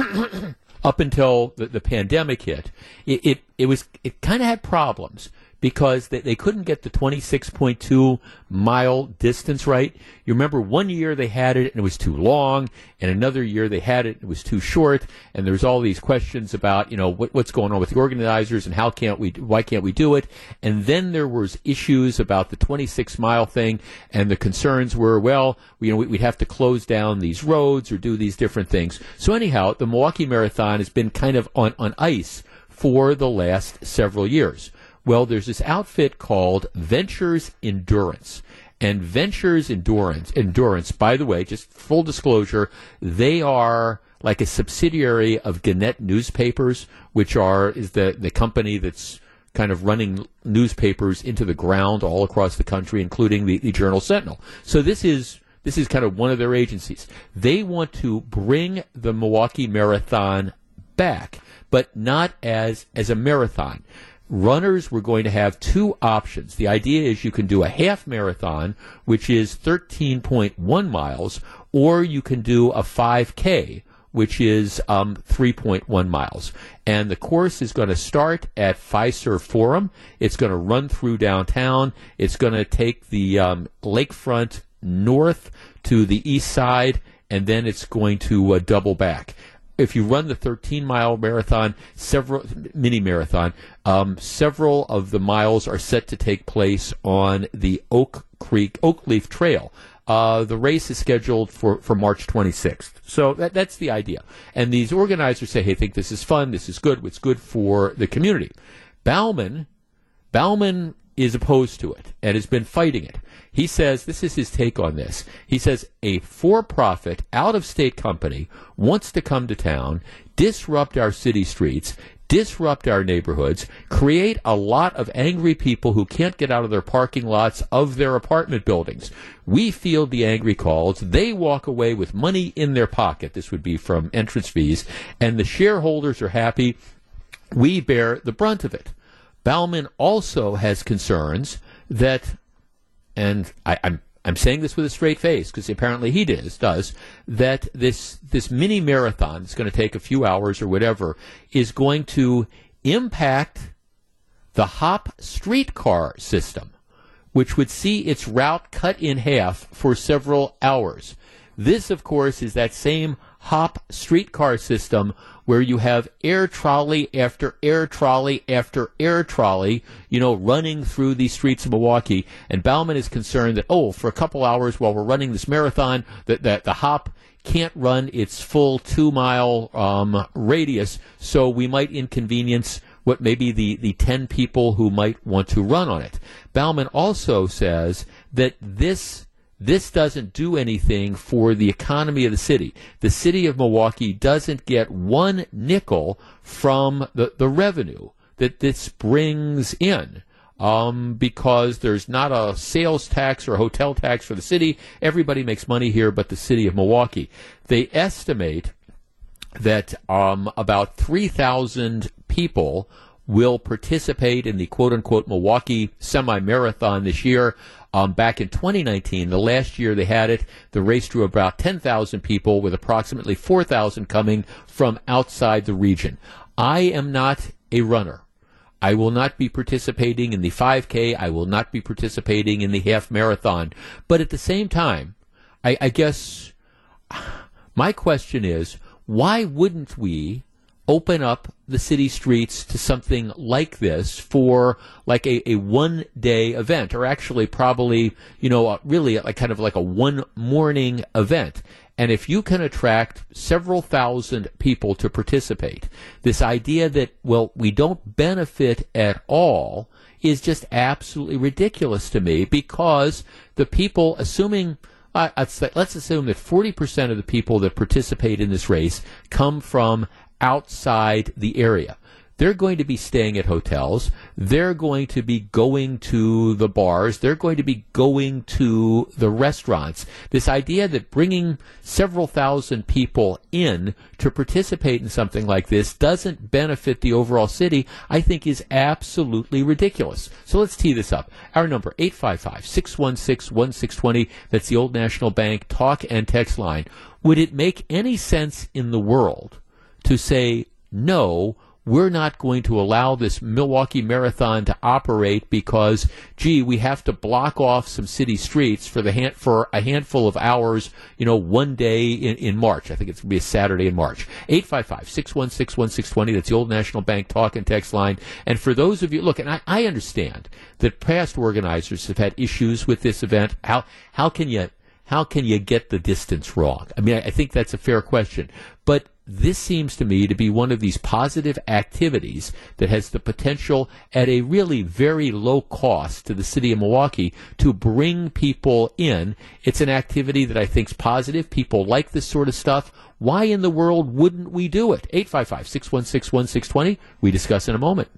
up until the, the pandemic hit. It, it, it was it kind of had problems because they, they couldn't get the 26.2 mile distance right. You remember one year they had it and it was too long, and another year they had it and it was too short, and there's all these questions about you know what, what's going on with the organizers and how can't we why can't we do it, and then there was issues about the 26 mile thing, and the concerns were well you know we, we'd have to close down these roads or do these different things. So anyhow, the Milwaukee Marathon has been kind of on on ice for the last several years. Well, there's this outfit called Ventures Endurance. And Ventures Endurance, Endurance, by the way, just full disclosure, they are like a subsidiary of Gannett Newspapers, which are is the, the company that's kind of running newspapers into the ground all across the country, including the, the Journal Sentinel. So this is this is kind of one of their agencies. They want to bring the Milwaukee Marathon back, but not as as a marathon. Runners were going to have two options. The idea is you can do a half marathon, which is 13.1 miles, or you can do a 5K, which is um, 3.1 miles. And the course is going to start at Fiserv Forum. It's going to run through downtown. It's going to take the um, lakefront north to the east side, and then it's going to uh, double back. If you run the 13 mile marathon, several mini marathon, um, several of the miles are set to take place on the Oak Creek Oak Leaf Trail. Uh, the race is scheduled for, for March 26th. So that, that's the idea. And these organizers say, hey, think this is fun, this is good, what's good for the community. Bauman, Bauman is opposed to it and has been fighting it. He says, this is his take on this. He says, a for profit, out of state company wants to come to town, disrupt our city streets, disrupt our neighborhoods, create a lot of angry people who can't get out of their parking lots of their apartment buildings. We field the angry calls. They walk away with money in their pocket. This would be from entrance fees. And the shareholders are happy. We bear the brunt of it. Bauman also has concerns that, and I, I'm I'm saying this with a straight face because apparently he does does that this this mini marathon that's going to take a few hours or whatever is going to impact the hop streetcar system, which would see its route cut in half for several hours. This, of course, is that same hop streetcar system where you have air trolley after air trolley after air trolley, you know, running through the streets of Milwaukee. And Bauman is concerned that, oh, for a couple hours while we're running this marathon, that, that the hop can't run its full two mile um, radius, so we might inconvenience what maybe the, the 10 people who might want to run on it. Bauman also says that this this doesn't do anything for the economy of the city. The city of Milwaukee doesn't get one nickel from the, the revenue that this brings in. Um, because there's not a sales tax or hotel tax for the city. Everybody makes money here but the city of Milwaukee. They estimate that um, about 3,000 people will participate in the quote unquote Milwaukee semi marathon this year. Um, back in 2019, the last year they had it, the race drew about 10,000 people, with approximately 4,000 coming from outside the region. I am not a runner. I will not be participating in the 5K. I will not be participating in the half marathon. But at the same time, I, I guess my question is why wouldn't we open up the city streets to something like this for like a, a one day event or actually probably you know really like kind of like a one morning event. And if you can attract several thousand people to participate this idea that well we don't benefit at all is just absolutely ridiculous to me because the people assuming uh, let's assume that 40% of the people that participate in this race come from outside the area. They're going to be staying at hotels. They're going to be going to the bars. They're going to be going to the restaurants. This idea that bringing several thousand people in to participate in something like this doesn't benefit the overall city, I think is absolutely ridiculous. So let's tee this up. Our number, 855-616-1620. That's the Old National Bank talk and text line. Would it make any sense in the world to say, no, we're not going to allow this Milwaukee Marathon to operate because, gee, we have to block off some city streets for the hand, for a handful of hours, you know, one day in, in March. I think it's going to be a Saturday in March. 855-616-1620. That's the Old National Bank talk and text line. And for those of you, look, and I, I understand that past organizers have had issues with this event. How, how can you, how can you get the distance wrong? I mean, I, I think that's a fair question. But this seems to me to be one of these positive activities that has the potential at a really very low cost to the city of Milwaukee to bring people in. It's an activity that I think is positive. People like this sort of stuff. Why in the world wouldn't we do it? 855 616 1620. We discuss in a moment.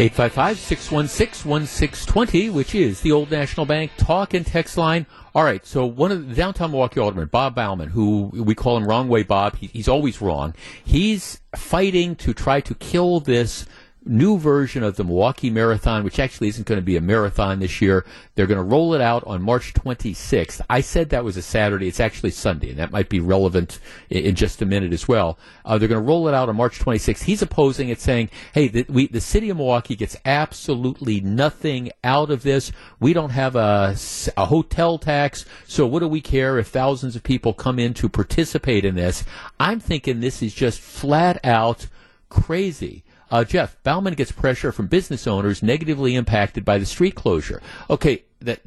855-616-1620, which is the Old National Bank talk and text line. All right, so one of the downtown Milwaukee aldermen, Bob Bauman, who we call him Wrong Way Bob, he, he's always wrong. He's fighting to try to kill this new version of the Milwaukee Marathon, which actually isn't going to be a marathon this year. They're going to roll it out on March 26th. I said that was a Saturday. It's actually Sunday, and that might be relevant in, in just a minute as well. Uh, they're going to roll it out on March 26th. He's opposing it, saying, "Hey, the, we, the city of Milwaukee gets absolutely nothing out of this. We don't have a, a hotel tax, so what do we care if thousands of people come in to participate in this?" I'm thinking this is just flat out crazy. Uh, Jeff, Bauman gets pressure from business owners negatively impacted by the street closure. Okay, that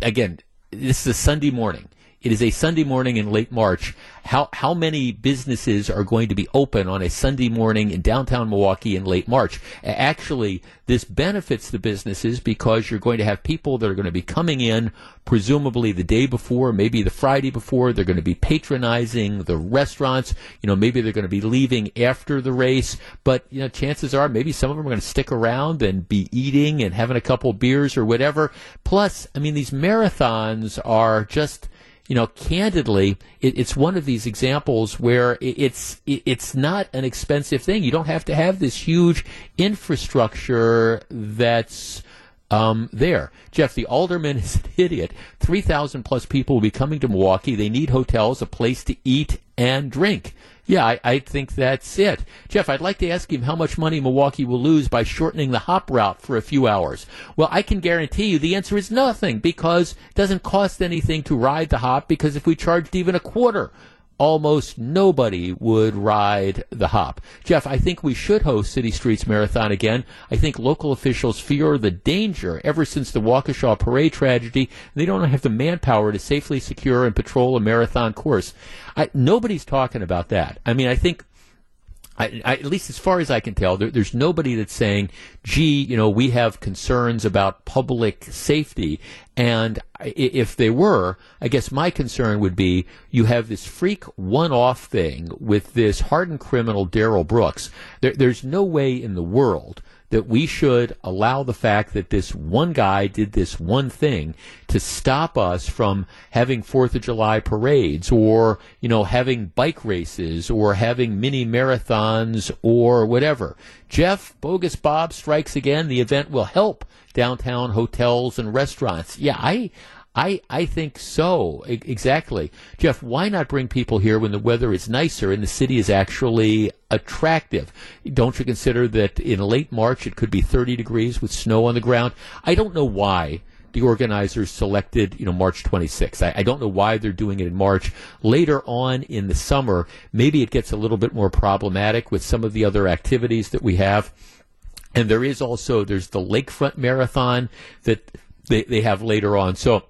again, this is a Sunday morning. It is a Sunday morning in late March. How how many businesses are going to be open on a Sunday morning in downtown Milwaukee in late March? Actually, this benefits the businesses because you're going to have people that are going to be coming in presumably the day before, maybe the Friday before. They're going to be patronizing the restaurants. You know, maybe they're going to be leaving after the race, but you know, chances are maybe some of them are going to stick around and be eating and having a couple beers or whatever. Plus, I mean, these marathons are just you know, candidly, it, it's one of these examples where it, it's it, it's not an expensive thing. You don't have to have this huge infrastructure that's um, there. Jeff, the alderman is an idiot. 3,000 plus people will be coming to Milwaukee. They need hotels, a place to eat and drink. Yeah, I, I, think that's it. Jeff, I'd like to ask him how much money Milwaukee will lose by shortening the hop route for a few hours. Well, I can guarantee you the answer is nothing because it doesn't cost anything to ride the hop because if we charged even a quarter almost nobody would ride the hop. Jeff, I think we should host City Streets Marathon again. I think local officials fear the danger ever since the Waukesha parade tragedy. They don't have the manpower to safely secure and patrol a marathon course. I, nobody's talking about that. I mean, I think I, I, at least as far as I can tell, there, there's nobody that's saying, gee, you know, we have concerns about public safety. And if they were, I guess my concern would be you have this freak one off thing with this hardened criminal, Darrell Brooks. There, there's no way in the world that we should allow the fact that this one guy did this one thing to stop us from having Fourth of July parades or, you know, having bike races or having mini marathons or whatever. Jeff, Bogus Bob strikes again. The event will help downtown hotels and restaurants. Yeah, I, I, I think so. I, exactly. Jeff, why not bring people here when the weather is nicer and the city is actually attractive? Don't you consider that in late March it could be 30 degrees with snow on the ground? I don't know why the organizers selected, you know, March 26th. I, I, don't know why they're doing it in March. Later on in the summer, maybe it gets a little bit more problematic with some of the other activities that we have. And there is also, there's the Lakefront Marathon that they, they have later on. So,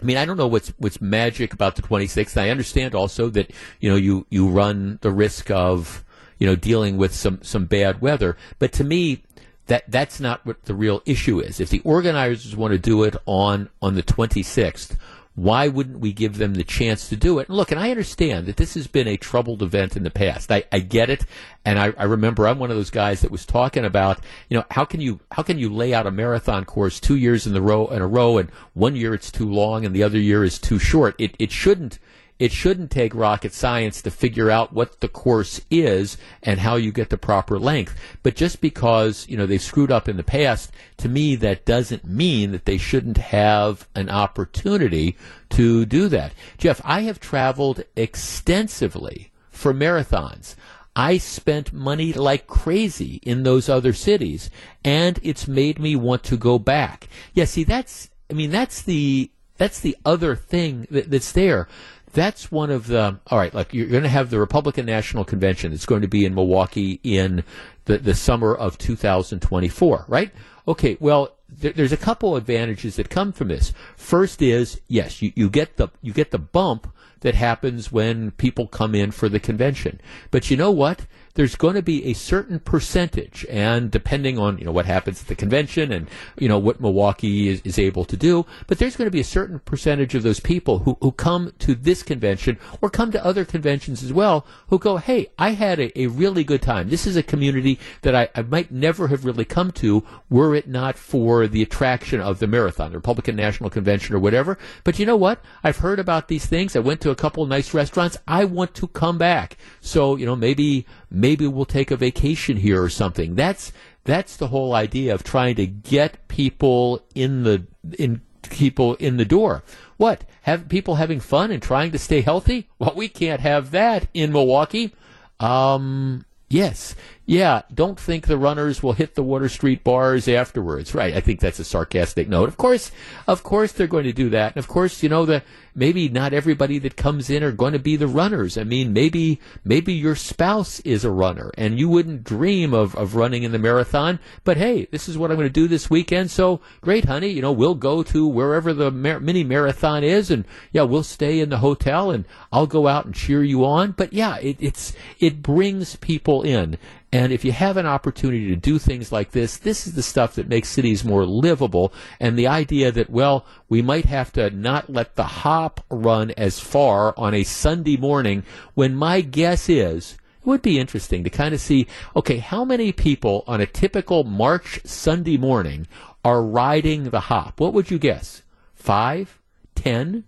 I mean, I don't know what's what's magic about the 26th. I understand also that you know you you run the risk of you know dealing with some some bad weather, but to me that that's not what the real issue is. If the organizers want to do it on on the 26th, why wouldn't we give them the chance to do it? And look, and I understand that this has been a troubled event in the past. I, I get it, and I, I, remember I'm one of those guys that was talking about, you know, how can you how can you lay out a marathon course two years in the row in a row, and one year it's too long and the other year is too short? It it shouldn't it shouldn't take rocket science to figure out what the course is and how you get the proper length. But just because, you know, they've screwed up in the past, to me, that doesn't mean that they shouldn't have an opportunity to do that. Jeff, I have traveled extensively for marathons. I spent money like crazy in those other cities, and it's made me want to go back. Yeah, see, that's, I mean, that's the, that's the other thing that, that's there that's one of the all right. Like you're going to have the Republican National Convention. It's going to be in Milwaukee in the the summer of 2024, right? Okay. Well, there, there's a couple advantages that come from this. First is yes, you, you get the you get the bump that happens when people come in for the convention. But you know what? There's going to be a certain percentage, and depending on you know what happens at the convention and you know what Milwaukee is, is able to do, but there's going to be a certain percentage of those people who, who come to this convention or come to other conventions as well who go, hey, I had a, a really good time. This is a community that I, I might never have really come to were it not for the attraction of the marathon, the Republican National Convention or whatever. But you know what? I've heard about these things. I went to a couple nice restaurants. I want to come back. So, you know, maybe maybe we'll take a vacation here or something. That's that's the whole idea of trying to get people in the in people in the door. What? Have people having fun and trying to stay healthy? Well, we can't have that in Milwaukee. Um, yes. Yeah, don't think the runners will hit the Water Street bars afterwards. Right. I think that's a sarcastic note. Of course, of course they're going to do that. And of course, you know, the maybe not everybody that comes in are going to be the runners. I mean, maybe maybe your spouse is a runner and you wouldn't dream of, of running in the marathon, but hey, this is what I'm going to do this weekend. So great, honey. You know, we'll go to wherever the mar- mini marathon is and yeah, we'll stay in the hotel and I'll go out and cheer you on. But yeah, it, it's, it brings people in. And if you have an opportunity to do things like this, this is the stuff that makes cities more livable. And the idea that, well, we might have to not let the hop run as far on a Sunday morning when my guess is it would be interesting to kind of see okay, how many people on a typical March Sunday morning are riding the hop? What would you guess? Five? Ten?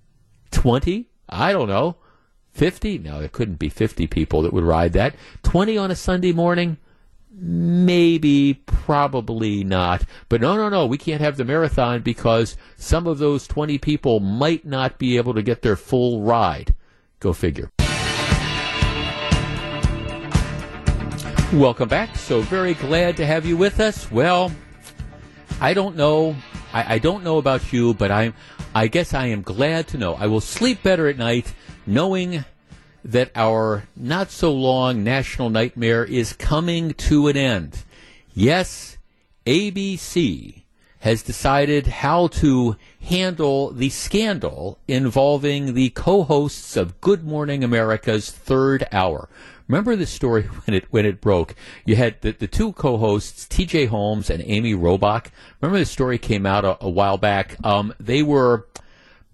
Twenty? I don't know. 50? No, it couldn't be 50 people that would ride that. 20 on a Sunday morning? Maybe, probably not. But no, no, no, we can't have the marathon because some of those 20 people might not be able to get their full ride. Go figure. Welcome back. So very glad to have you with us. Well, I don't know. I, I don't know about you, but I'm. I guess I am glad to know. I will sleep better at night knowing that our not so long national nightmare is coming to an end. Yes, ABC has decided how to handle the scandal involving the co-hosts of Good Morning America's third hour. Remember the story when it when it broke? You had the, the two co-hosts, T.J. Holmes and Amy Robach. Remember the story came out a, a while back. Um, they were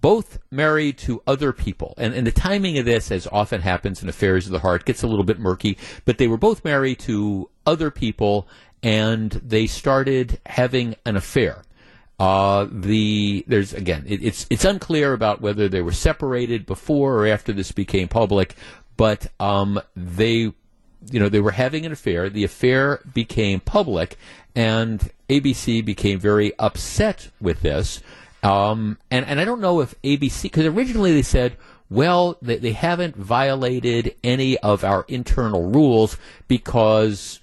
both married to other people, and, and the timing of this, as often happens in affairs of the heart, gets a little bit murky. But they were both married to other people, and they started having an affair. Uh, the there's again, it, it's it's unclear about whether they were separated before or after this became public, but um, they, you know, they were having an affair. The affair became public, and ABC became very upset with this. Um, and and I don't know if ABC because originally they said. Well, they, they haven't violated any of our internal rules because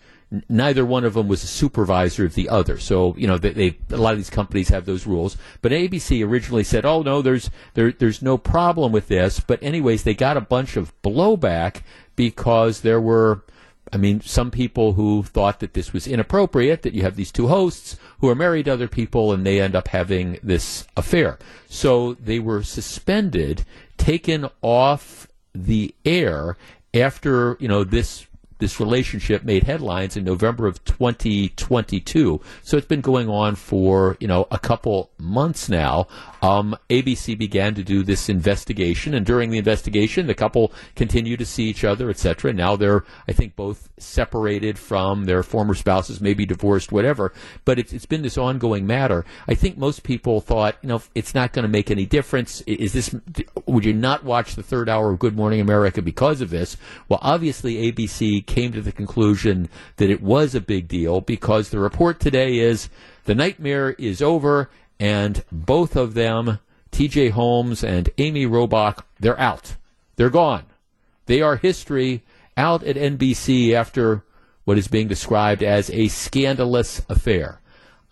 neither one of them was a supervisor of the other. So you know they, they, a lot of these companies have those rules. But ABC originally said, "Oh no, there's there, there's no problem with this." But anyways, they got a bunch of blowback because there were. I mean, some people who thought that this was inappropriate, that you have these two hosts who are married to other people and they end up having this affair. So they were suspended, taken off the air after, you know, this this relationship made headlines in November of 2022. So it's been going on for, you know, a couple months now. Um, ABC began to do this investigation, and during the investigation, the couple continued to see each other, etc. Now they're, I think, both separated from their former spouses, maybe divorced, whatever. But it's, it's been this ongoing matter. I think most people thought, you know, it's not going to make any difference. Is this? Would you not watch the third hour of Good Morning America because of this? Well, obviously, ABC came to the conclusion that it was a big deal because the report today is the nightmare is over and both of them, TJ Holmes and Amy Robach, they're out. They're gone. They are history out at NBC after what is being described as a scandalous affair.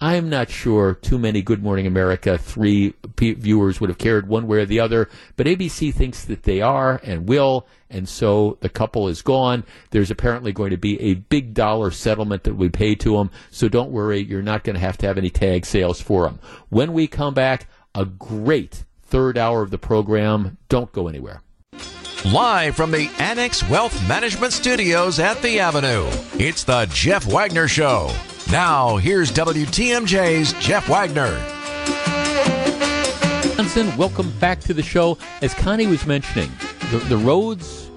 I'm not sure too many Good Morning America 3 p- viewers would have cared one way or the other, but ABC thinks that they are and will, and so the couple is gone. There's apparently going to be a big dollar settlement that we pay to them, so don't worry, you're not going to have to have any tag sales for them. When we come back, a great third hour of the program. Don't go anywhere. Live from the Annex Wealth Management Studios at the Avenue, it's the Jeff Wagner Show. Now, here's WTMJ's Jeff Wagner. Johnson, welcome back to the show. As Connie was mentioning, the, the roads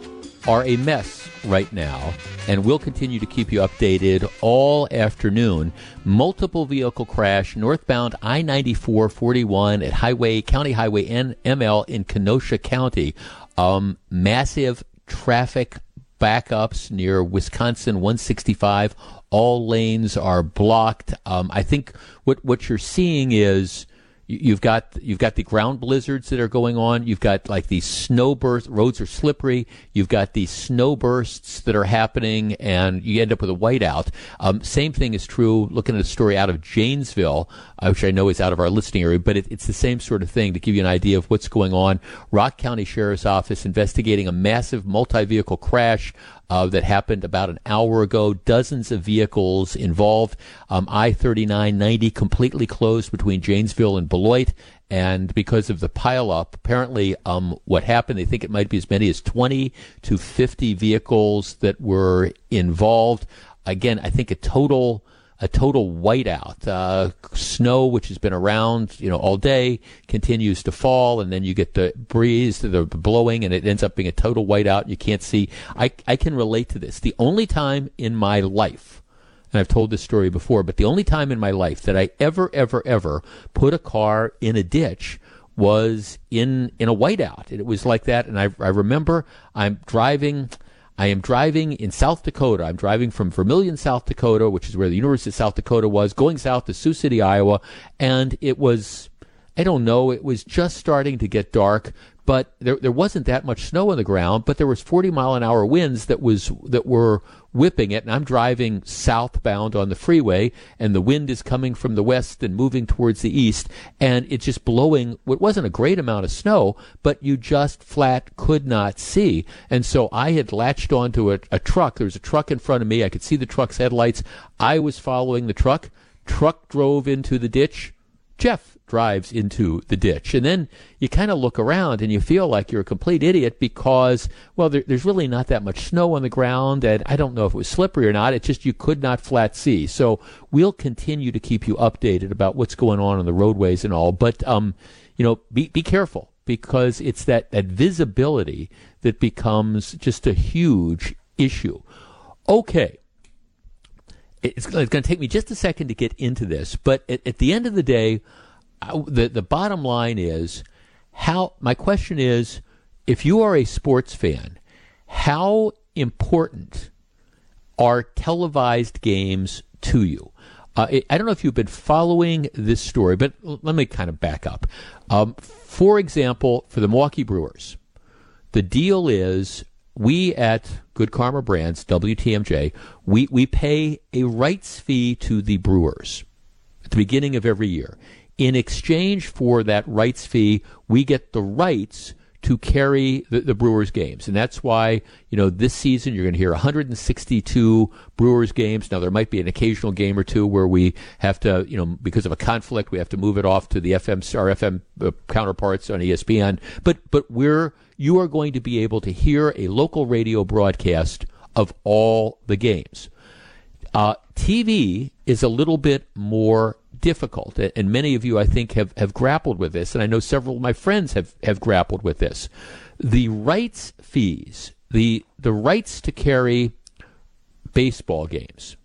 are a mess right now, and we'll continue to keep you updated all afternoon. Multiple vehicle crash northbound I 94 41 at Highway, County Highway NML in Kenosha County. Um, massive traffic backups near Wisconsin 165 all lanes are blocked. Um, I think what what you're seeing is you've got you've got the ground blizzards that are going on. You've got like these snow bursts. Roads are slippery. You've got these snow bursts that are happening, and you end up with a whiteout. Um, same thing is true. Looking at a story out of Janesville, uh, which I know is out of our listing area, but it, it's the same sort of thing to give you an idea of what's going on. Rock County Sheriff's Office investigating a massive multi-vehicle crash uh, that happened about an hour ago. Dozens of vehicles involved. Um, I 39 90 completely closed between Janesville and Beloit. And because of the pileup, apparently, um, what happened, they think it might be as many as 20 to 50 vehicles that were involved. Again, I think a total a total whiteout. Uh, snow, which has been around, you know, all day, continues to fall, and then you get the breeze, the blowing, and it ends up being a total whiteout. You can't see. I I can relate to this. The only time in my life, and I've told this story before, but the only time in my life that I ever, ever, ever put a car in a ditch was in in a whiteout. It was like that, and I I remember I'm driving. I am driving in South Dakota. I'm driving from Vermillion, South Dakota, which is where the University of South Dakota was, going south to Sioux City, Iowa, and it was I don't know, it was just starting to get dark, but there there wasn't that much snow on the ground, but there was 40 mile an hour winds that was that were whipping it, and I'm driving southbound on the freeway, and the wind is coming from the west and moving towards the east, and it's just blowing. It wasn't a great amount of snow, but you just flat could not see, and so I had latched onto a, a truck. There was a truck in front of me. I could see the truck's headlights. I was following the truck. Truck drove into the ditch. Jeff drives into the ditch. And then you kind of look around and you feel like you're a complete idiot because, well, there, there's really not that much snow on the ground. And I don't know if it was slippery or not. It's just you could not flat see. So we'll continue to keep you updated about what's going on on the roadways and all. But, um, you know, be, be careful because it's that, that visibility that becomes just a huge issue. Okay it's, going to take me just a second to get into this, but at, at, the end of the day, the the bottom line is how my question is if you are a sports fan, how important are televised games to you? Uh, I don't know if you've been following this story, but let me kind of back up. Um, for example, for the Milwaukee Brewers, the deal is we at Good Karma Brands, WTMJ, we, we pay a rights fee to the Brewers at the beginning of every year. In exchange for that rights fee, we get the rights to carry the, the, Brewers games. And that's why, you know, this season you're going to hear 162 Brewers games. Now, there might be an occasional game or two where we have to, you know, because of a conflict, we have to move it off to the FM, our FM uh, counterparts on ESPN. But, but we're, you are going to be able to hear a local radio broadcast of all the games. Uh, TV is a little bit more difficult. And many of you, I think, have, have grappled with this. And I know several of my friends have, have grappled with this. The rights fees, the, the rights to carry baseball games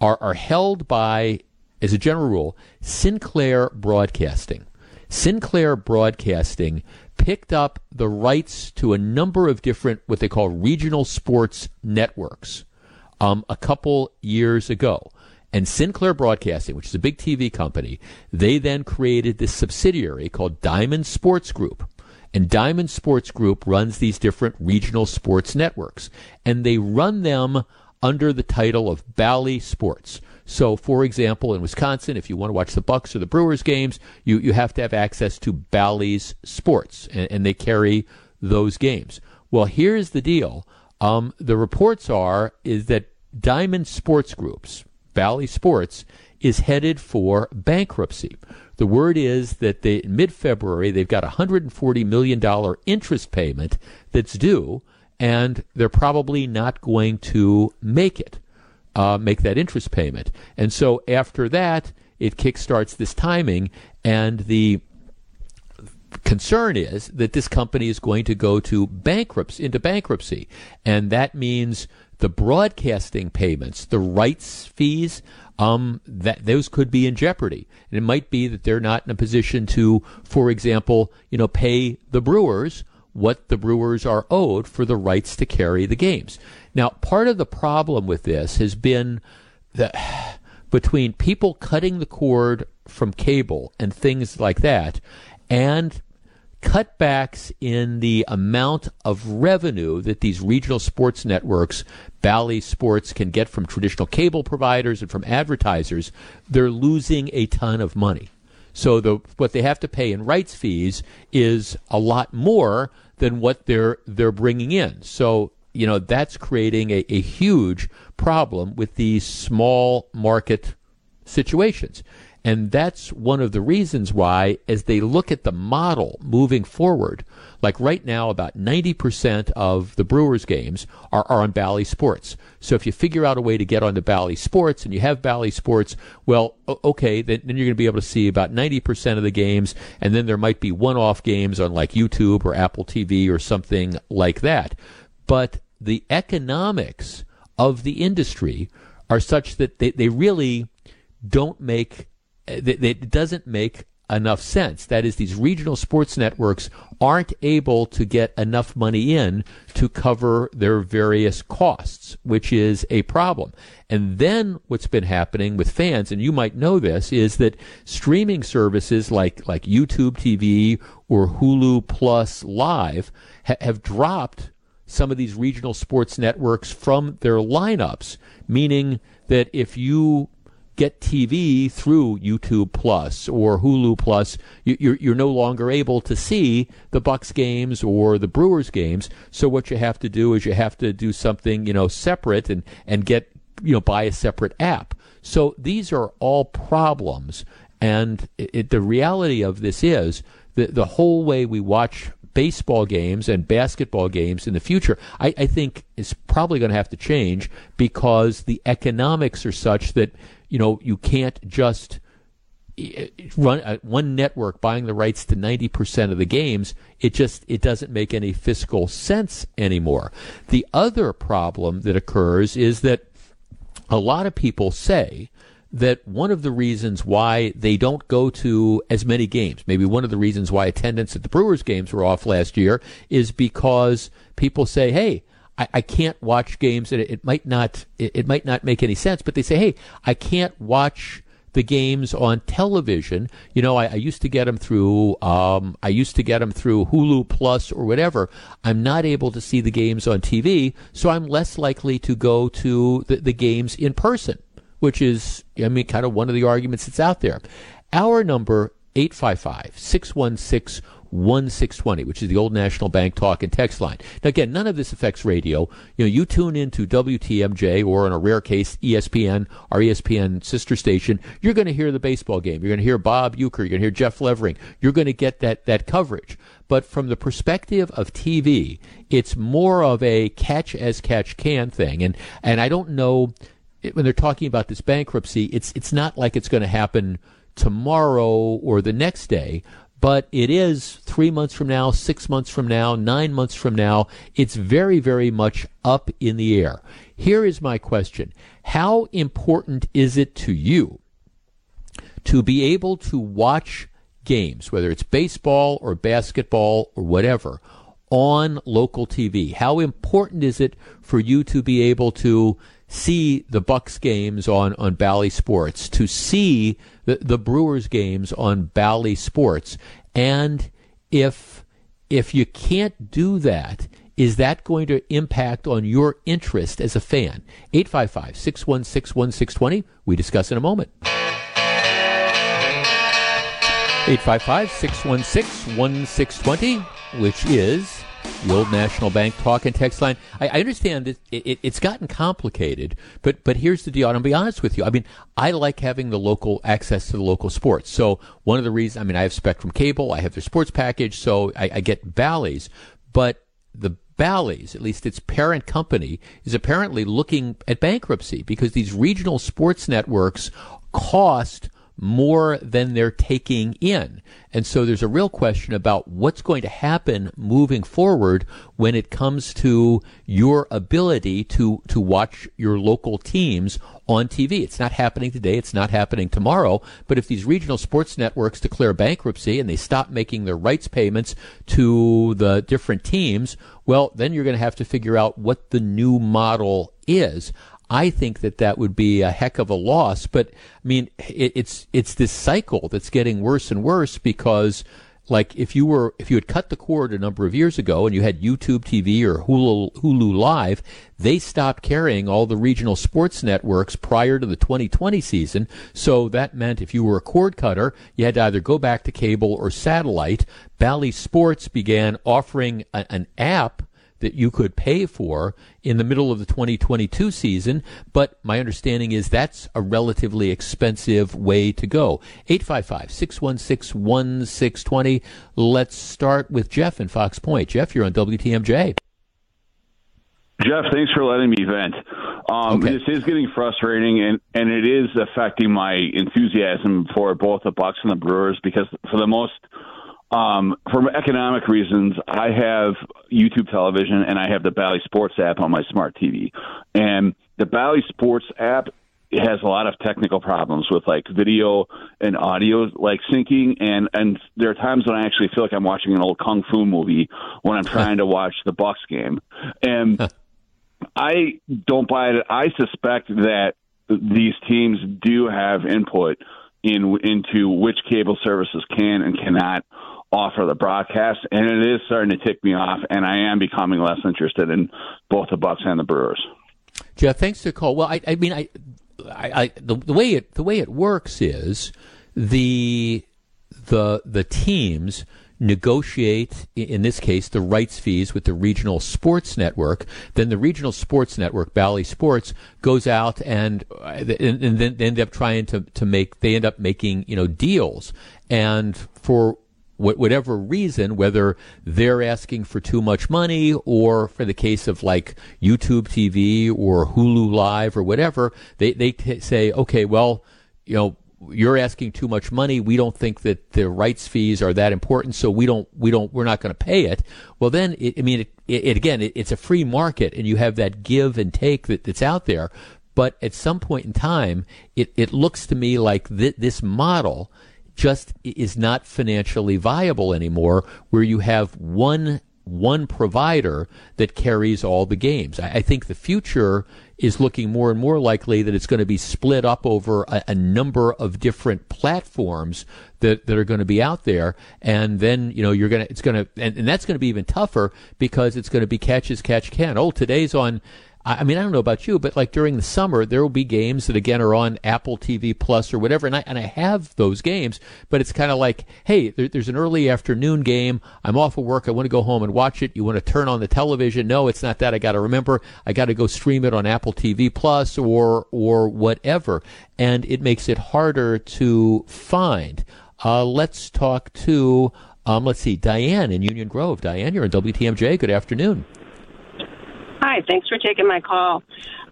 are, are held by, as a general rule, Sinclair Broadcasting. Sinclair Broadcasting picked up the rights to a number of different, what they call regional sports networks, um, a couple years ago. And Sinclair Broadcasting, which is a big TV company, they then created this subsidiary called Diamond Sports Group. And Diamond Sports Group runs these different regional sports networks. And they run them under the title of Bally Sports. So, for example, in Wisconsin, if you want to watch the Bucks or the Brewers games, you, you have to have access to Bally's Sports, and, and they carry those games. Well, here's the deal. Um, the reports are is that Diamond Sports Groups, Bally Sports is headed for bankruptcy. The word is that they, mid February, they've got a $140 million interest payment that's due, and they're probably not going to make it, uh, make that interest payment. And so after that, it kickstarts this timing, and the concern is that this company is going to go to bankruptcy into bankruptcy and that means the broadcasting payments, the rights fees, um, that those could be in jeopardy. And it might be that they're not in a position to, for example, you know, pay the Brewers what the Brewers are owed for the rights to carry the games. Now, part of the problem with this has been that between people cutting the cord from cable and things like that, and cutbacks in the amount of revenue that these regional sports networks, Bally Sports, can get from traditional cable providers and from advertisers, they're losing a ton of money. So the what they have to pay in rights fees is a lot more than what they're they're bringing in. So you know that's creating a, a huge problem with these small market situations. And that's one of the reasons why, as they look at the model moving forward, like right now, about 90% of the Brewers games are, are on Bally Sports. So if you figure out a way to get onto Bally Sports and you have Bally Sports, well, okay, then, then you're going to be able to see about 90% of the games. And then there might be one off games on like YouTube or Apple TV or something like that. But the economics of the industry are such that they, they really don't make it doesn't make enough sense. That is, these regional sports networks aren't able to get enough money in to cover their various costs, which is a problem. And then what's been happening with fans, and you might know this, is that streaming services like, like YouTube TV or Hulu Plus Live ha- have dropped some of these regional sports networks from their lineups, meaning that if you get TV through YouTube Plus or Hulu Plus, you're, you're no longer able to see the Bucks games or the Brewers games. So what you have to do is you have to do something, you know, separate and, and get, you know, buy a separate app. So these are all problems. And it, the reality of this is that the whole way we watch baseball games and basketball games in the future, I, I think is probably going to have to change because the economics are such that you know you can't just eh, run uh, one network buying the rights to 90% of the games it just it doesn't make any fiscal sense anymore. The other problem that occurs is that a lot of people say that one of the reasons why they don't go to as many games, maybe one of the reasons why attendance at the Brewers games were off last year, is because people say, "Hey, I, I can't watch games, and it, it might not it, it might not make any sense." But they say, "Hey, I can't watch." the games on television. You know, I, I used to get them through. Um, I used to get them through Hulu Plus or whatever. I'm not able to see the games on TV, so I'm less likely to go to the, the games in person which is, I mean, kind of one of the arguments that's out there. Our number, 855 616 1620, which is the old National Bank talk and text line. Now, again, none of this affects radio. You know, you tune into WTMJ or in a rare case, ESPN, our ESPN sister station, you're going to hear the baseball game. You're going to hear Bob Uecker. You're going to hear Jeff Levering. You're going to get that, that coverage. But from the perspective of TV, it's more of a catch as catch can thing. And, and I don't know when they're talking about this bankruptcy, it's it's not like it's going to happen tomorrow or the next day, but it is three months from now, six months from now, nine months from now. It's very, very much up in the air. Here is my question How important is it to you to be able to watch games, whether it's baseball or basketball or whatever, on local TV? How important is it for you to be able to see the Bucks games on, on Bally Sports, to see the, the Brewers games on Bally Sports. And if if you can't do that, is that going to impact on your interest as a fan? 855 616 1620. We discuss in a moment. 855 616 1620, which is the old National Bank talk and text line. I, I understand that it, it, it's gotten complicated, but but here's the deal. I'll be honest with you. I mean, I like having the local access to the local sports. So one of the reasons, I mean, I have Spectrum Cable, I have their sports package, so I, I get Bally's. But the Bally's, at least its parent company, is apparently looking at bankruptcy because these regional sports networks cost more than they're taking in. And so there's a real question about what's going to happen moving forward when it comes to your ability to, to watch your local teams on TV. It's not happening today. It's not happening tomorrow. But if these regional sports networks declare bankruptcy and they stop making their rights payments to the different teams, well, then you're going to have to figure out what the new model is. I think that that would be a heck of a loss. But I mean, it, it's it's this cycle that's getting worse and worse because, like, if you were if you had cut the cord a number of years ago and you had YouTube TV or Hulu Hulu Live, they stopped carrying all the regional sports networks prior to the 2020 season. So that meant if you were a cord cutter, you had to either go back to cable or satellite. Bally Sports began offering a, an app that you could pay for in the middle of the 2022 season, but my understanding is that's a relatively expensive way to go. 855 616 1620. Let's start with Jeff in Fox Point. Jeff, you're on WTMJ. Jeff, thanks for letting me vent. Um, okay. This is getting frustrating, and, and it is affecting my enthusiasm for both the Bucks and the Brewers because, for the most um, for economic reasons, I have YouTube television and I have the Bally Sports app on my smart TV. And the Bally Sports app has a lot of technical problems with like video and audio like syncing and and there are times when I actually feel like I'm watching an old kung fu movie when I'm trying to watch the Bucks game. And I don't buy it. I suspect that these teams do have input in into which cable services can and cannot offer the broadcast, and it is starting to tick me off, and I am becoming less interested in both the Bucks and the Brewers. Jeff, thanks for call. Well, I, I mean, I, I, I the, the way it the way it works is the the the teams negotiate, in this case, the rights fees with the regional sports network. Then the regional sports network, Bally Sports, goes out and and, and then they end up trying to, to make they end up making you know deals. And for whatever reason, whether they're asking for too much money or for the case of like YouTube TV or Hulu Live or whatever, they, they t- say, okay, well, you know, you're asking too much money. We don't think that the rights fees are that important, so we don't, we don't, we're not going to pay it. Well, then, it, I mean, it, it again, it, it's a free market, and you have that give and take that, that's out there. But at some point in time, it, it looks to me like th- this model just is not financially viable anymore where you have one one provider that carries all the games. I, I, think the future is looking more and more likely that it's going to be split up over a, a number of different platforms that, that are going to be out there. And then, you know, you're going to, it's going to, and, and that's going to be even tougher because it's going to be catch as catch can. Oh, today's on I mean, I don't know about you, but like during the summer, there will be games that again are on Apple TV Plus or whatever, and I and I have those games, but it's kind of like, hey, there, there's an early afternoon game. I'm off of work. I want to go home and watch it. You want to turn on the television? No, it's not that. I got to remember. I got to go stream it on Apple TV Plus or or whatever, and it makes it harder to find. Uh, let's talk to. Um, let's see, Diane in Union Grove. Diane, you're in WTMJ. Good afternoon. Hi, thanks for taking my call.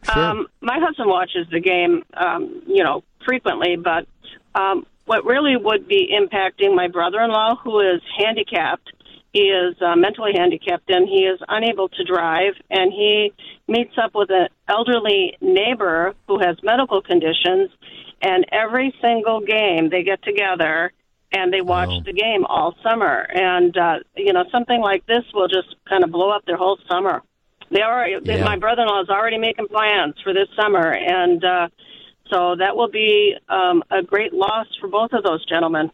Sure. Um, my husband watches the game, um, you know, frequently, but um, what really would be impacting my brother-in-law, who is handicapped, he is uh, mentally handicapped and he is unable to drive, and he meets up with an elderly neighbor who has medical conditions, and every single game they get together and they watch oh. the game all summer. And uh, you know, something like this will just kind of blow up their whole summer. They are. Yeah. My brother-in-law is already making plans for this summer, and uh, so that will be um, a great loss for both of those gentlemen.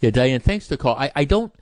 Yeah, Diane, thanks for the call. I, I don't.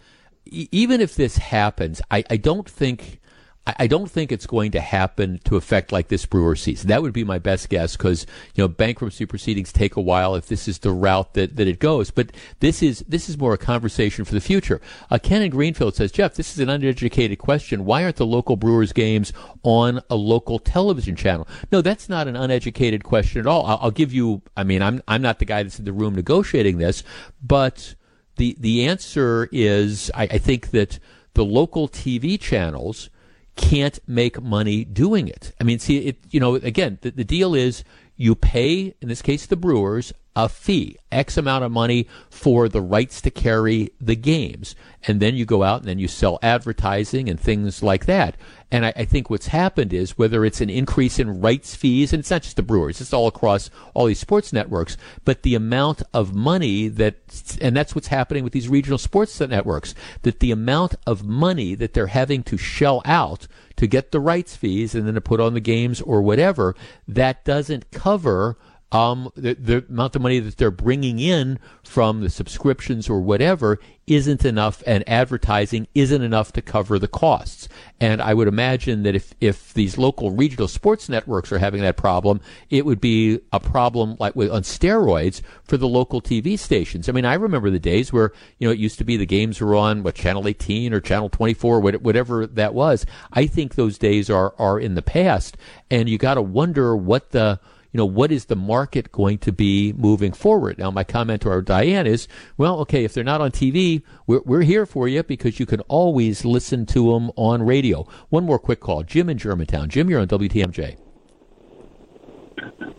Even if this happens, I, I don't think I don't think it's going to happen to affect like this Brewer season. That would be my best guess because you know bankruptcy proceedings take a while if this is the route that, that it goes. But this is this is more a conversation for the future. Uh, Ken in Greenfield says, Jeff, this is an uneducated question. Why aren't the local Brewers games on a local television channel? No, that's not an uneducated question at all. I'll, I'll give you. I mean, I'm I'm not the guy that's in the room negotiating this, but the the answer is I, I think that the local TV channels can't make money doing it. I mean, see, it, you know, again, the, the deal is you pay, in this case, the Brewers, a fee, X amount of money for the rights to carry the games. And then you go out and then you sell advertising and things like that. And I, I, think what's happened is whether it's an increase in rights fees, and it's not just the Brewers, it's all across all these sports networks, but the amount of money that, and that's what's happening with these regional sports networks, that the amount of money that they're having to shell out to get the rights fees and then to put on the games or whatever, that doesn't cover um, the, the, amount of money that they're bringing in from the subscriptions or whatever isn't enough, and advertising isn't enough to cover the costs. And I would imagine that if, if these local regional sports networks are having that problem, it would be a problem like with, on steroids for the local TV stations. I mean, I remember the days where, you know, it used to be the games were on, what, Channel 18 or Channel 24, whatever that was. I think those days are, are in the past, and you got to wonder what the, you know, what is the market going to be moving forward? Now, my comment to our Diane is, well, okay, if they're not on TV, we're, we're here for you because you can always listen to them on radio. One more quick call. Jim in Germantown. Jim, you're on WTMJ.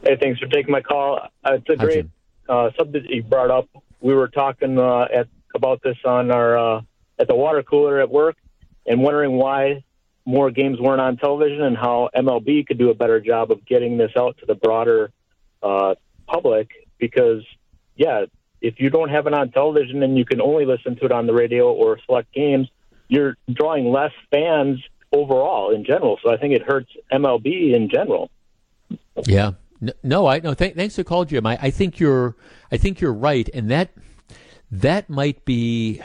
Hey, thanks for taking my call. Uh, it's a Hi, great uh, subject you brought up. We were talking uh, at, about this on our uh, at the water cooler at work, and wondering why more games weren't on television and how MLB could do a better job of getting this out to the broader uh, public because, yeah, if you don't have it on television and you can only listen to it on the radio or select games, you're drawing less fans overall in general. So I think it hurts MLB in general. Yeah. No, I no. Th- thanks for call, Jim. I, I think you're. I think you're right, and that that might be.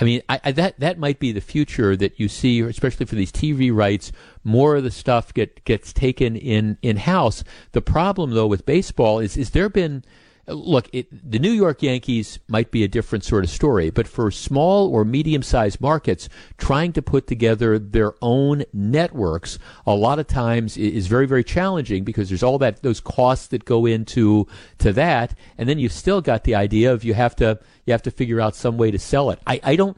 I mean, I, I, that that might be the future that you see, especially for these TV rights. More of the stuff get gets taken in in house. The problem, though, with baseball is is there been look, it, the New York Yankees might be a different sort of story, but for small or medium sized markets, trying to put together their own networks a lot of times is very, very challenging because there's all that those costs that go into to that, and then you've still got the idea of you have to you have to figure out some way to sell it. I, I don't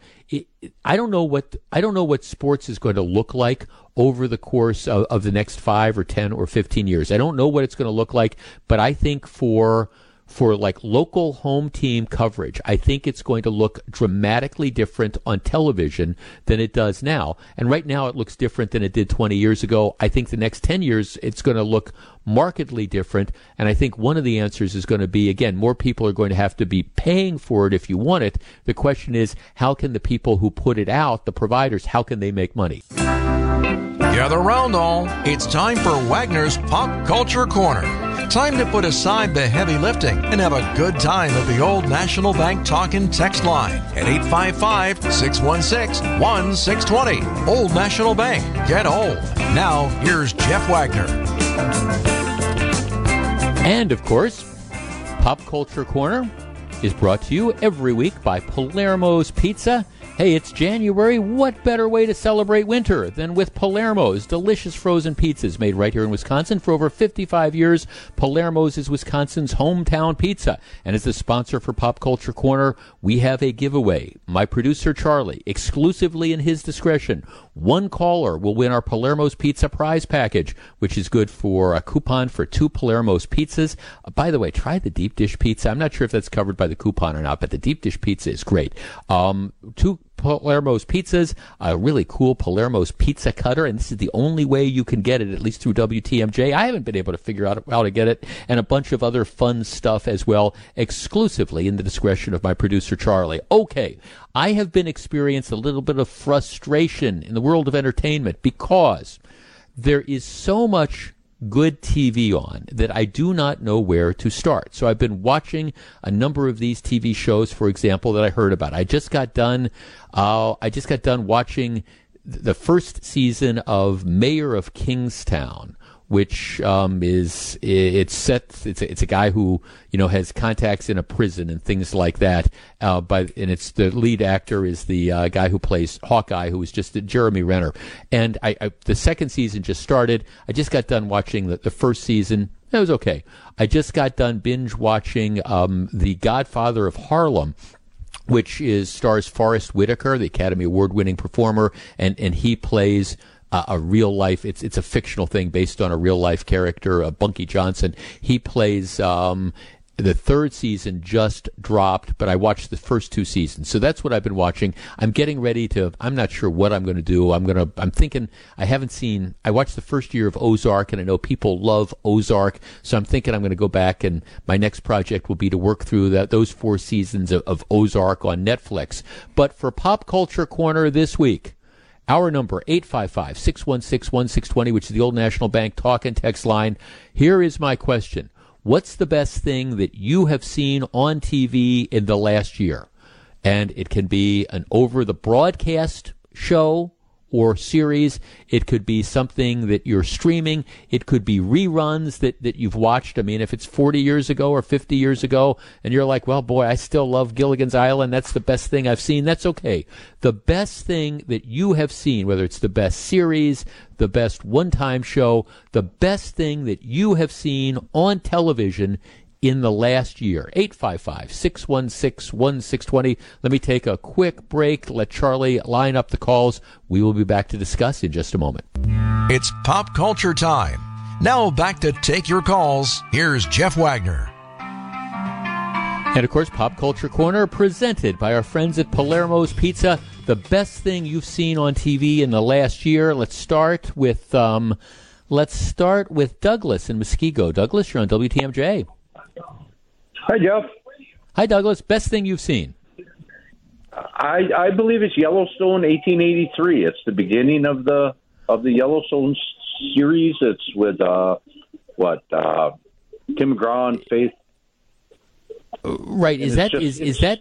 I don't know what I don't know what sports is going to look like over the course of, of the next five or ten or fifteen years. I don't know what it's going to look like, but I think for for like local home team coverage, I think it's going to look dramatically different on television than it does now. And right now it looks different than it did 20 years ago. I think the next 10 years it's going to look markedly different. And I think one of the answers is going to be, again, more people are going to have to be paying for it if you want it. The question is, how can the people who put it out, the providers, how can they make money? Gather round all. It's time for Wagner's Pop Culture Corner. Time to put aside the heavy lifting and have a good time at the Old National Bank talking text line at 855 616 1620. Old National Bank. Get old. Now, here's Jeff Wagner. And of course, Pop Culture Corner is brought to you every week by Palermo's Pizza Hey, it's January. What better way to celebrate winter than with Palermo's delicious frozen pizzas made right here in Wisconsin for over 55 years? Palermo's is Wisconsin's hometown pizza. And as the sponsor for Pop Culture Corner, we have a giveaway. My producer Charlie, exclusively in his discretion, one caller will win our Palermo's Pizza prize package, which is good for a coupon for two Palermo's pizzas. Uh, by the way, try the deep dish pizza. I'm not sure if that's covered by the coupon or not, but the deep dish pizza is great. Um, two Palermo's pizzas, a really cool Palermo's pizza cutter, and this is the only way you can get it, at least through WTMJ. I haven't been able to figure out how to get it, and a bunch of other fun stuff as well, exclusively in the discretion of my producer Charlie. Okay, I have been experiencing a little bit of frustration in the world of entertainment because there is so much good TV on that I do not know where to start. So I've been watching a number of these TV shows, for example, that I heard about. I just got done. Uh, I just got done watching the first season of Mayor of Kingstown which um, is it's set. It's a, it's a guy who you know has contacts in a prison and things like that. Uh, but and it's the lead actor is the uh, guy who plays Hawkeye, who is just Jeremy Renner. And I, I, the second season just started. I just got done watching the, the first season. It was okay. I just got done binge watching um, The Godfather of Harlem, which is stars Forest Whitaker, the Academy Award winning performer, and and he plays uh, a real life. It's it's a fictional thing based on a real life character, uh, Bumpy Johnson. He plays. Um, the third season just dropped, but I watched the first two seasons. So that's what I've been watching. I'm getting ready to. I'm not sure what I'm going to do. I'm going to. I'm thinking. I haven't seen. I watched the first year of Ozark, and I know people love Ozark. So I'm thinking I'm going to go back, and my next project will be to work through that those four seasons of, of Ozark on Netflix. But for Pop Culture Corner this week, our number, 855 616 1620, which is the Old National Bank talk and text line. Here is my question What's the best thing that you have seen on TV in the last year? And it can be an over the broadcast show or series. It could be something that you're streaming. It could be reruns that, that you've watched. I mean, if it's 40 years ago or 50 years ago and you're like, well, boy, I still love Gilligan's Island. That's the best thing I've seen. That's okay. The best thing that you have seen, whether it's the best series, the best one time show, the best thing that you have seen on television in the last year. 855 616 1620. Let me take a quick break. Let Charlie line up the calls. We will be back to discuss in just a moment. It's pop culture time. Now back to take your calls. Here's Jeff Wagner. And of course, Pop Culture Corner presented by our friends at Palermo's Pizza. The best thing you've seen on TV in the last year. Let's start with um, Let's start with Douglas in Muskego. Douglas, you're on WTMJ. Hi, Jeff. Hi, Douglas. Best thing you've seen? I I believe it's Yellowstone, 1883. It's the beginning of the of the Yellowstone series. It's with uh, what uh, Tim McGraw and Faith. Right. Is that just- is is that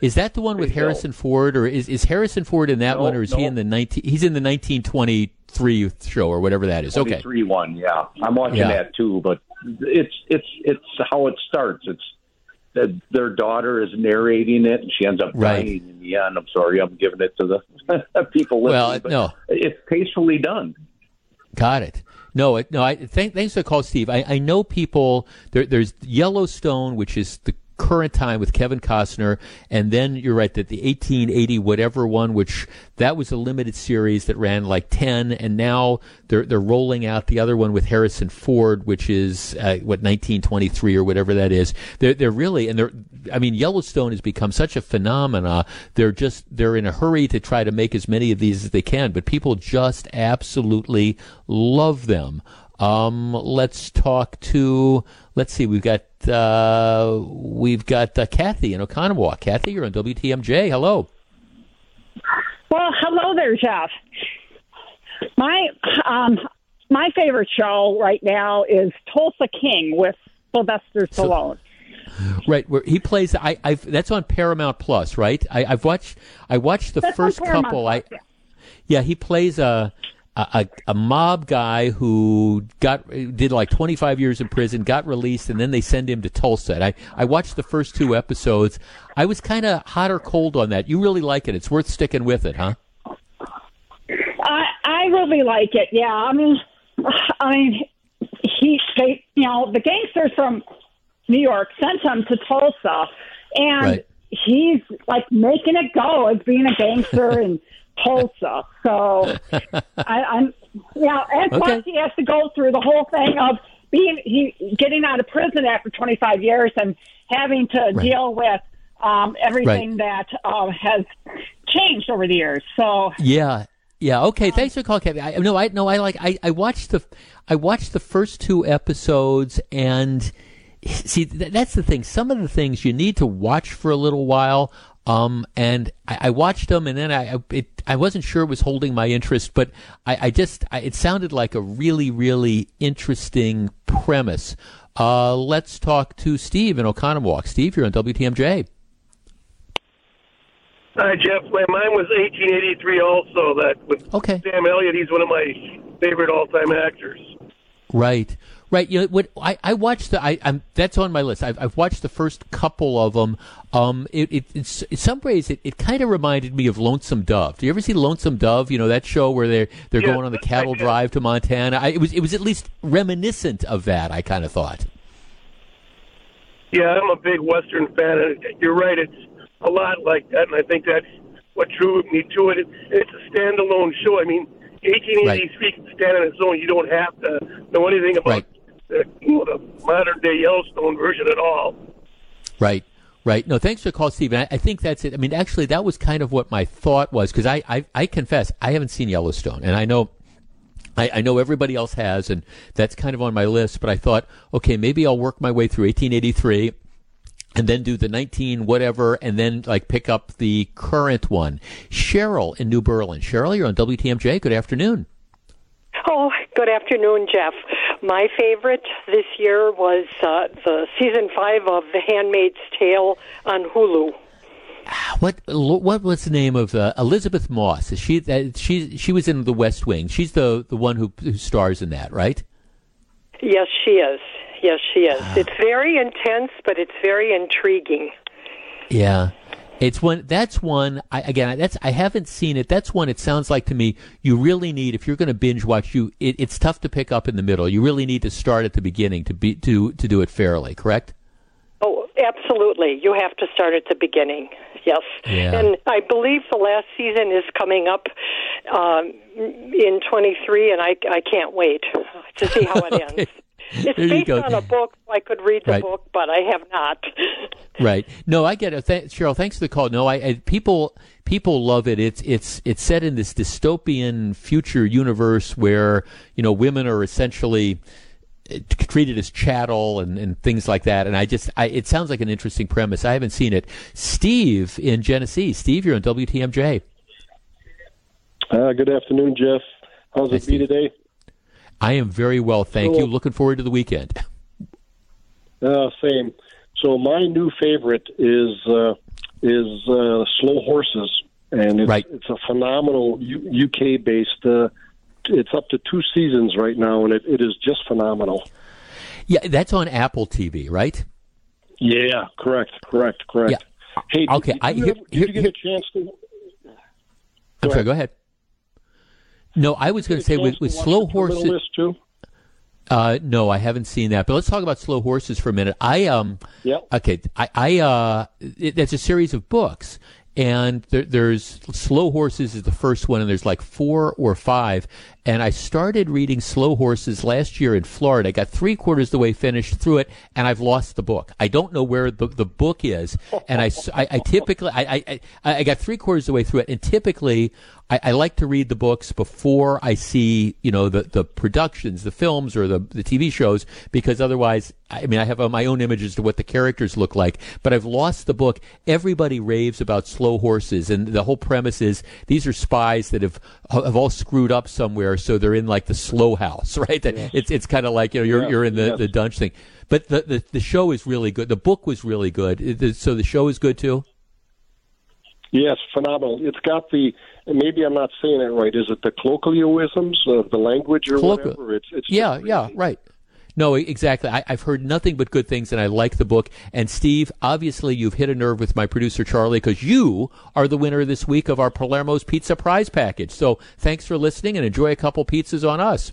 is that the one with Harrison Ford, or is, is Harrison Ford in that No, one, or is he no. in the nineteen? He's in the nineteen twenty three show or whatever that is. Okay. three one, yeah. I'm watching Yeah. that too, but it's it's it's how it starts. It's that their daughter is narrating it, and she ends up Right. dying in the end. I'm sorry, I'm giving it to the people listening. Well, but no. it's tastefully done. Got it. No, it, no. I thank, thanks for the call, Steve. I, I know people. There, there's Yellowstone, which is the current time with Kevin Costner, and then you're right that the 1880 whatever one, which that was a limited series that ran like 10, and now they're they're rolling out the other one with Harrison Ford, which is uh, what 1923 or whatever that is. They're they're really and they're. I mean, Yellowstone has become such a phenomena. They're just they're in a hurry to try to make as many of these as they can, but people just absolutely love them. Um, let's talk to. Let's see. We've got uh, we've got uh, Kathy in Oconomowoc. Kathy, you're on WTMJ. Hello. Well, hello there, Jeff. My um, my favorite show right now is Tulsa King with Sylvester Stallone. Right, where he plays. I, I've that's on Paramount Plus, right? I, I've watched. I watched the That's first couple. Plus, I yeah, he plays a, a a a mob guy who got did like 25 years in prison, got released, and then they send him to Tulsa. And I I watched the first two episodes. I was kind of hot or cold on that. You really like it? It's worth sticking with it, huh? I I really like it. Yeah, I mean, I mean, he they you know the gangsters from New York sent him to Tulsa, and Right. he's like making it go as being a gangster in Tulsa. So I, I'm yeah, and plus he has to go through the whole thing of being he getting out of prison after 25 years and having to Right. deal with um, everything that uh, has changed over the years. So Yeah, yeah. Okay, thanks for calling, Kathy. I, no, I no, I like. I, I watched the, I watched the first two episodes, and see, th- that's the thing. Some of the things you need to watch for a little while. Um, and I, I watched them, and then I, it, I wasn't sure it was holding my interest, but I, I just, I, it sounded like a really, really interesting premise. Uh, let's talk to Steve in Oconomowoc. Steve, you're on WTMJ. Hi, Jeff. My mine was 1883 also. That with Okay. Sam Elliott. He's one of my favorite all-time actors. Right, right. You know what? I, I watched the. I, I'm that's on my list. I've, I've watched the first couple of them. Um, it, it it's in some ways it, it kind of reminded me of Lonesome Dove. Do you ever see Lonesome Dove? You know that show where they're they're Yes, going on the cattle drive to Montana. I, it was it was at least reminiscent of that. I kind of thought. Yeah, I'm a big Western fan, and you're right. It's a lot like that, and I think that's what drew me to it. it it's a standalone show. I mean, 1883 can stand on its own. You don't have to know anything about the, modern day Yellowstone version at all. Right. Right. No, thanks for the call, Steve. I, I think that's it. I mean, actually, that was kind of what my thought was because I, I, I confess I haven't seen Yellowstone, and I know. I, I know everybody else has, and that's kind of on my list. But I thought, okay, maybe I'll work my way through 1883, and then do the 19 whatever, and then like pick up the current one. Cheryl in New Berlin. Cheryl, you're on WTMJ. Good afternoon. Oh, good afternoon, Jeff. My favorite this year was uh, the season five of The Handmaid's Tale on Hulu. What what was the name of uh, Elisabeth Moss? Is she that she she was in The West Wing? She's the the one who, who stars in that, right? Yes, she is. Yes, she is. It's very intense, but it's very intriguing. Yeah. It's one. That's one. I, again, that's I haven't seen it. That's one. It sounds like to me you really need if you're going to binge watch. You, it, it's tough to pick up in the middle. You really need to start at the beginning to be to to do it fairly. Correct? Oh, absolutely. You have to start at the beginning. Yes. Yeah. And I believe the last season is coming up um, in 23, and I, I can't wait to see how it ends. It's There you based go. on a book. So I could read the Right. book, but I have not. Right. No, I get it. Th- Cheryl, thanks for the call. No, I, I people people love it. It's it's it's set in this dystopian future universe where you know women are essentially uh, treated as chattel and, and things like that. And I just I, it sounds like an interesting premise. I haven't seen it. Steve in Genesee. Steve, you're on WTMJ. Uh, good afternoon, Jeff. How's it be today? I am very well, thank you. Looking forward to the weekend. Uh, same. So my new favorite is uh, is uh, Slow Horses, and it's, Right. it's a phenomenal U- UK based. Uh, it's up to two seasons right now, and it, it is just phenomenal. Yeah, that's on Apple TV, right? Yeah, correct, correct, correct. Hey, Okay, did, I- you, here- did here- you get a chance to? I'm sorry. Go ahead. No, I was going to say with, with slow horses. Uh, no, I haven't seen that. But let's talk about slow horses for a minute. I um, Yep. okay, I, I uh, it, it's a series of books, and there, there's slow horses is the first one, and there's like four or five. And I started reading Slow Horses last year in Florida. I got three quarters of the way finished through it, and I've lost the book. I don't know where the, the book is, and I, typically I, I, I I got three quarters of the way through it, and typically I, I like to read the books before I see you know the the productions, the films or the the TV shows, because otherwise, I mean, I have uh, my own images to what the characters look like, but I've lost the book. Everybody raves about Slow Horses, and the whole premise is these are spies that have have all screwed up somewhere, so they're in like the slow house, right? That It's it's kind of like you know you're Yeah, you're in the yes. the dunch thing. But the, the the show is really good. The book was really good. It- So the show is good too. Yes, phenomenal. It's got the maybe I'm not saying it right. Is it the colloquialisms of the language or Colloquial- whatever? It's it's yeah, yeah, right. No, exactly. I, I've heard nothing but good things, and I like the book. And Steve, obviously, you've hit a nerve with my producer Charlie because you are the winner this week of our Palermo's Pizza Prize Package. So thanks for listening, and enjoy a couple pizzas on us.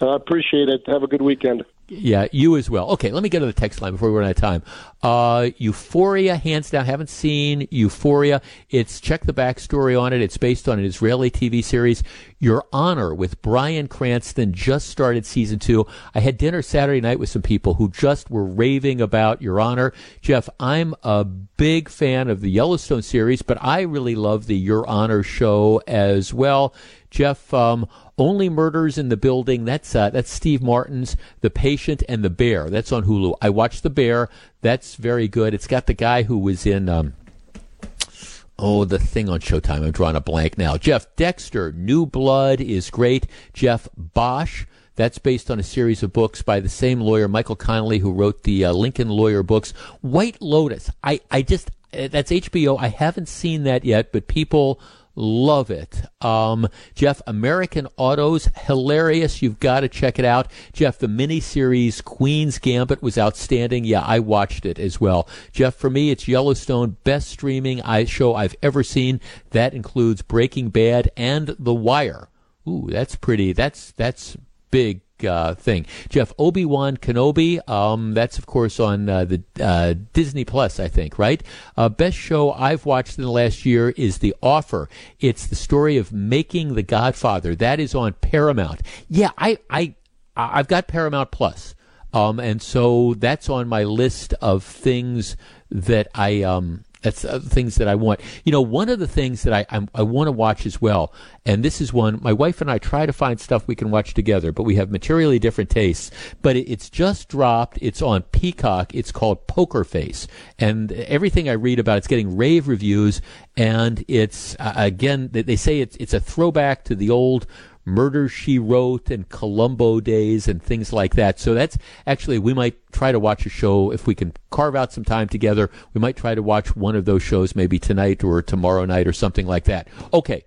I appreciate it. Have a good weekend. Yeah, you as well. Okay, let me get to the text line before we run out of time. Uh, Euphoria, hands down, haven't seen Euphoria. It's check the backstory on it. It's based on an Israeli TV series. Your Honor with Bryan Cranston just started season two. I had dinner Saturday night with some people who just were raving about Your Honor. Jeff, I'm a big fan of the Yellowstone series, but I really love the Your Honor show as well. Jeff, um, only murders in the building. That's uh, that's Steve Martin's The Patient and the Bear. That's on Hulu. I watched The Bear. That's very good. It's got the guy who was in. Um, Oh, the thing on Showtime. I'm drawing a blank now. Jeff Dexter, New Blood is great. Jeff Bosch, that's based on a series of books by the same lawyer, Michael Connelly, who wrote the uh, Lincoln Lawyer books. White Lotus, I, I just, uh, that's HBO. I haven't seen that yet, but people love it. Um, Jeff, American Autos, hilarious. You've got to check it out. Jeff, the miniseries Queen's Gambit was outstanding. Yeah, I watched it as well. Jeff, for me, it's Yellowstone, best streaming I show I've ever seen. That includes Breaking Bad and The Wire. Ooh, that's pretty. That's that's big uh, thing. Jeff Obi Wan Kenobi. Um, that's of course on uh, the uh, Disney Plus, I think. Right. Uh, best show I've watched in the last year is The Offer. It's the story of making The Godfather. That is on Paramount. Yeah, I I I've got Paramount Plus. Um, and so that's on my list of things that I um, that's uh, things that I want. You know, one of the things that I I'm, I want to watch as well, and this is one my wife and I try to find stuff we can watch together, but we have materially different tastes. But it, it's just dropped. It's on Peacock. It's called Poker Face, and everything I read about it's getting rave reviews, and it's uh, again they, they say it's it's a throwback to the old Murder She Wrote and Columbo days and things like that. So that's actually, we might try to watch a show if we can carve out some time together. We might try to watch one of those shows maybe tonight or tomorrow night or something like that. Okay.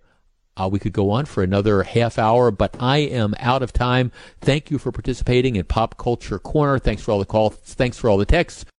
Uh, we could go on for another half hour, but I am out of time. Thank you for participating in Pop Culture Corner. Thanks for all the calls. Thanks for all the texts.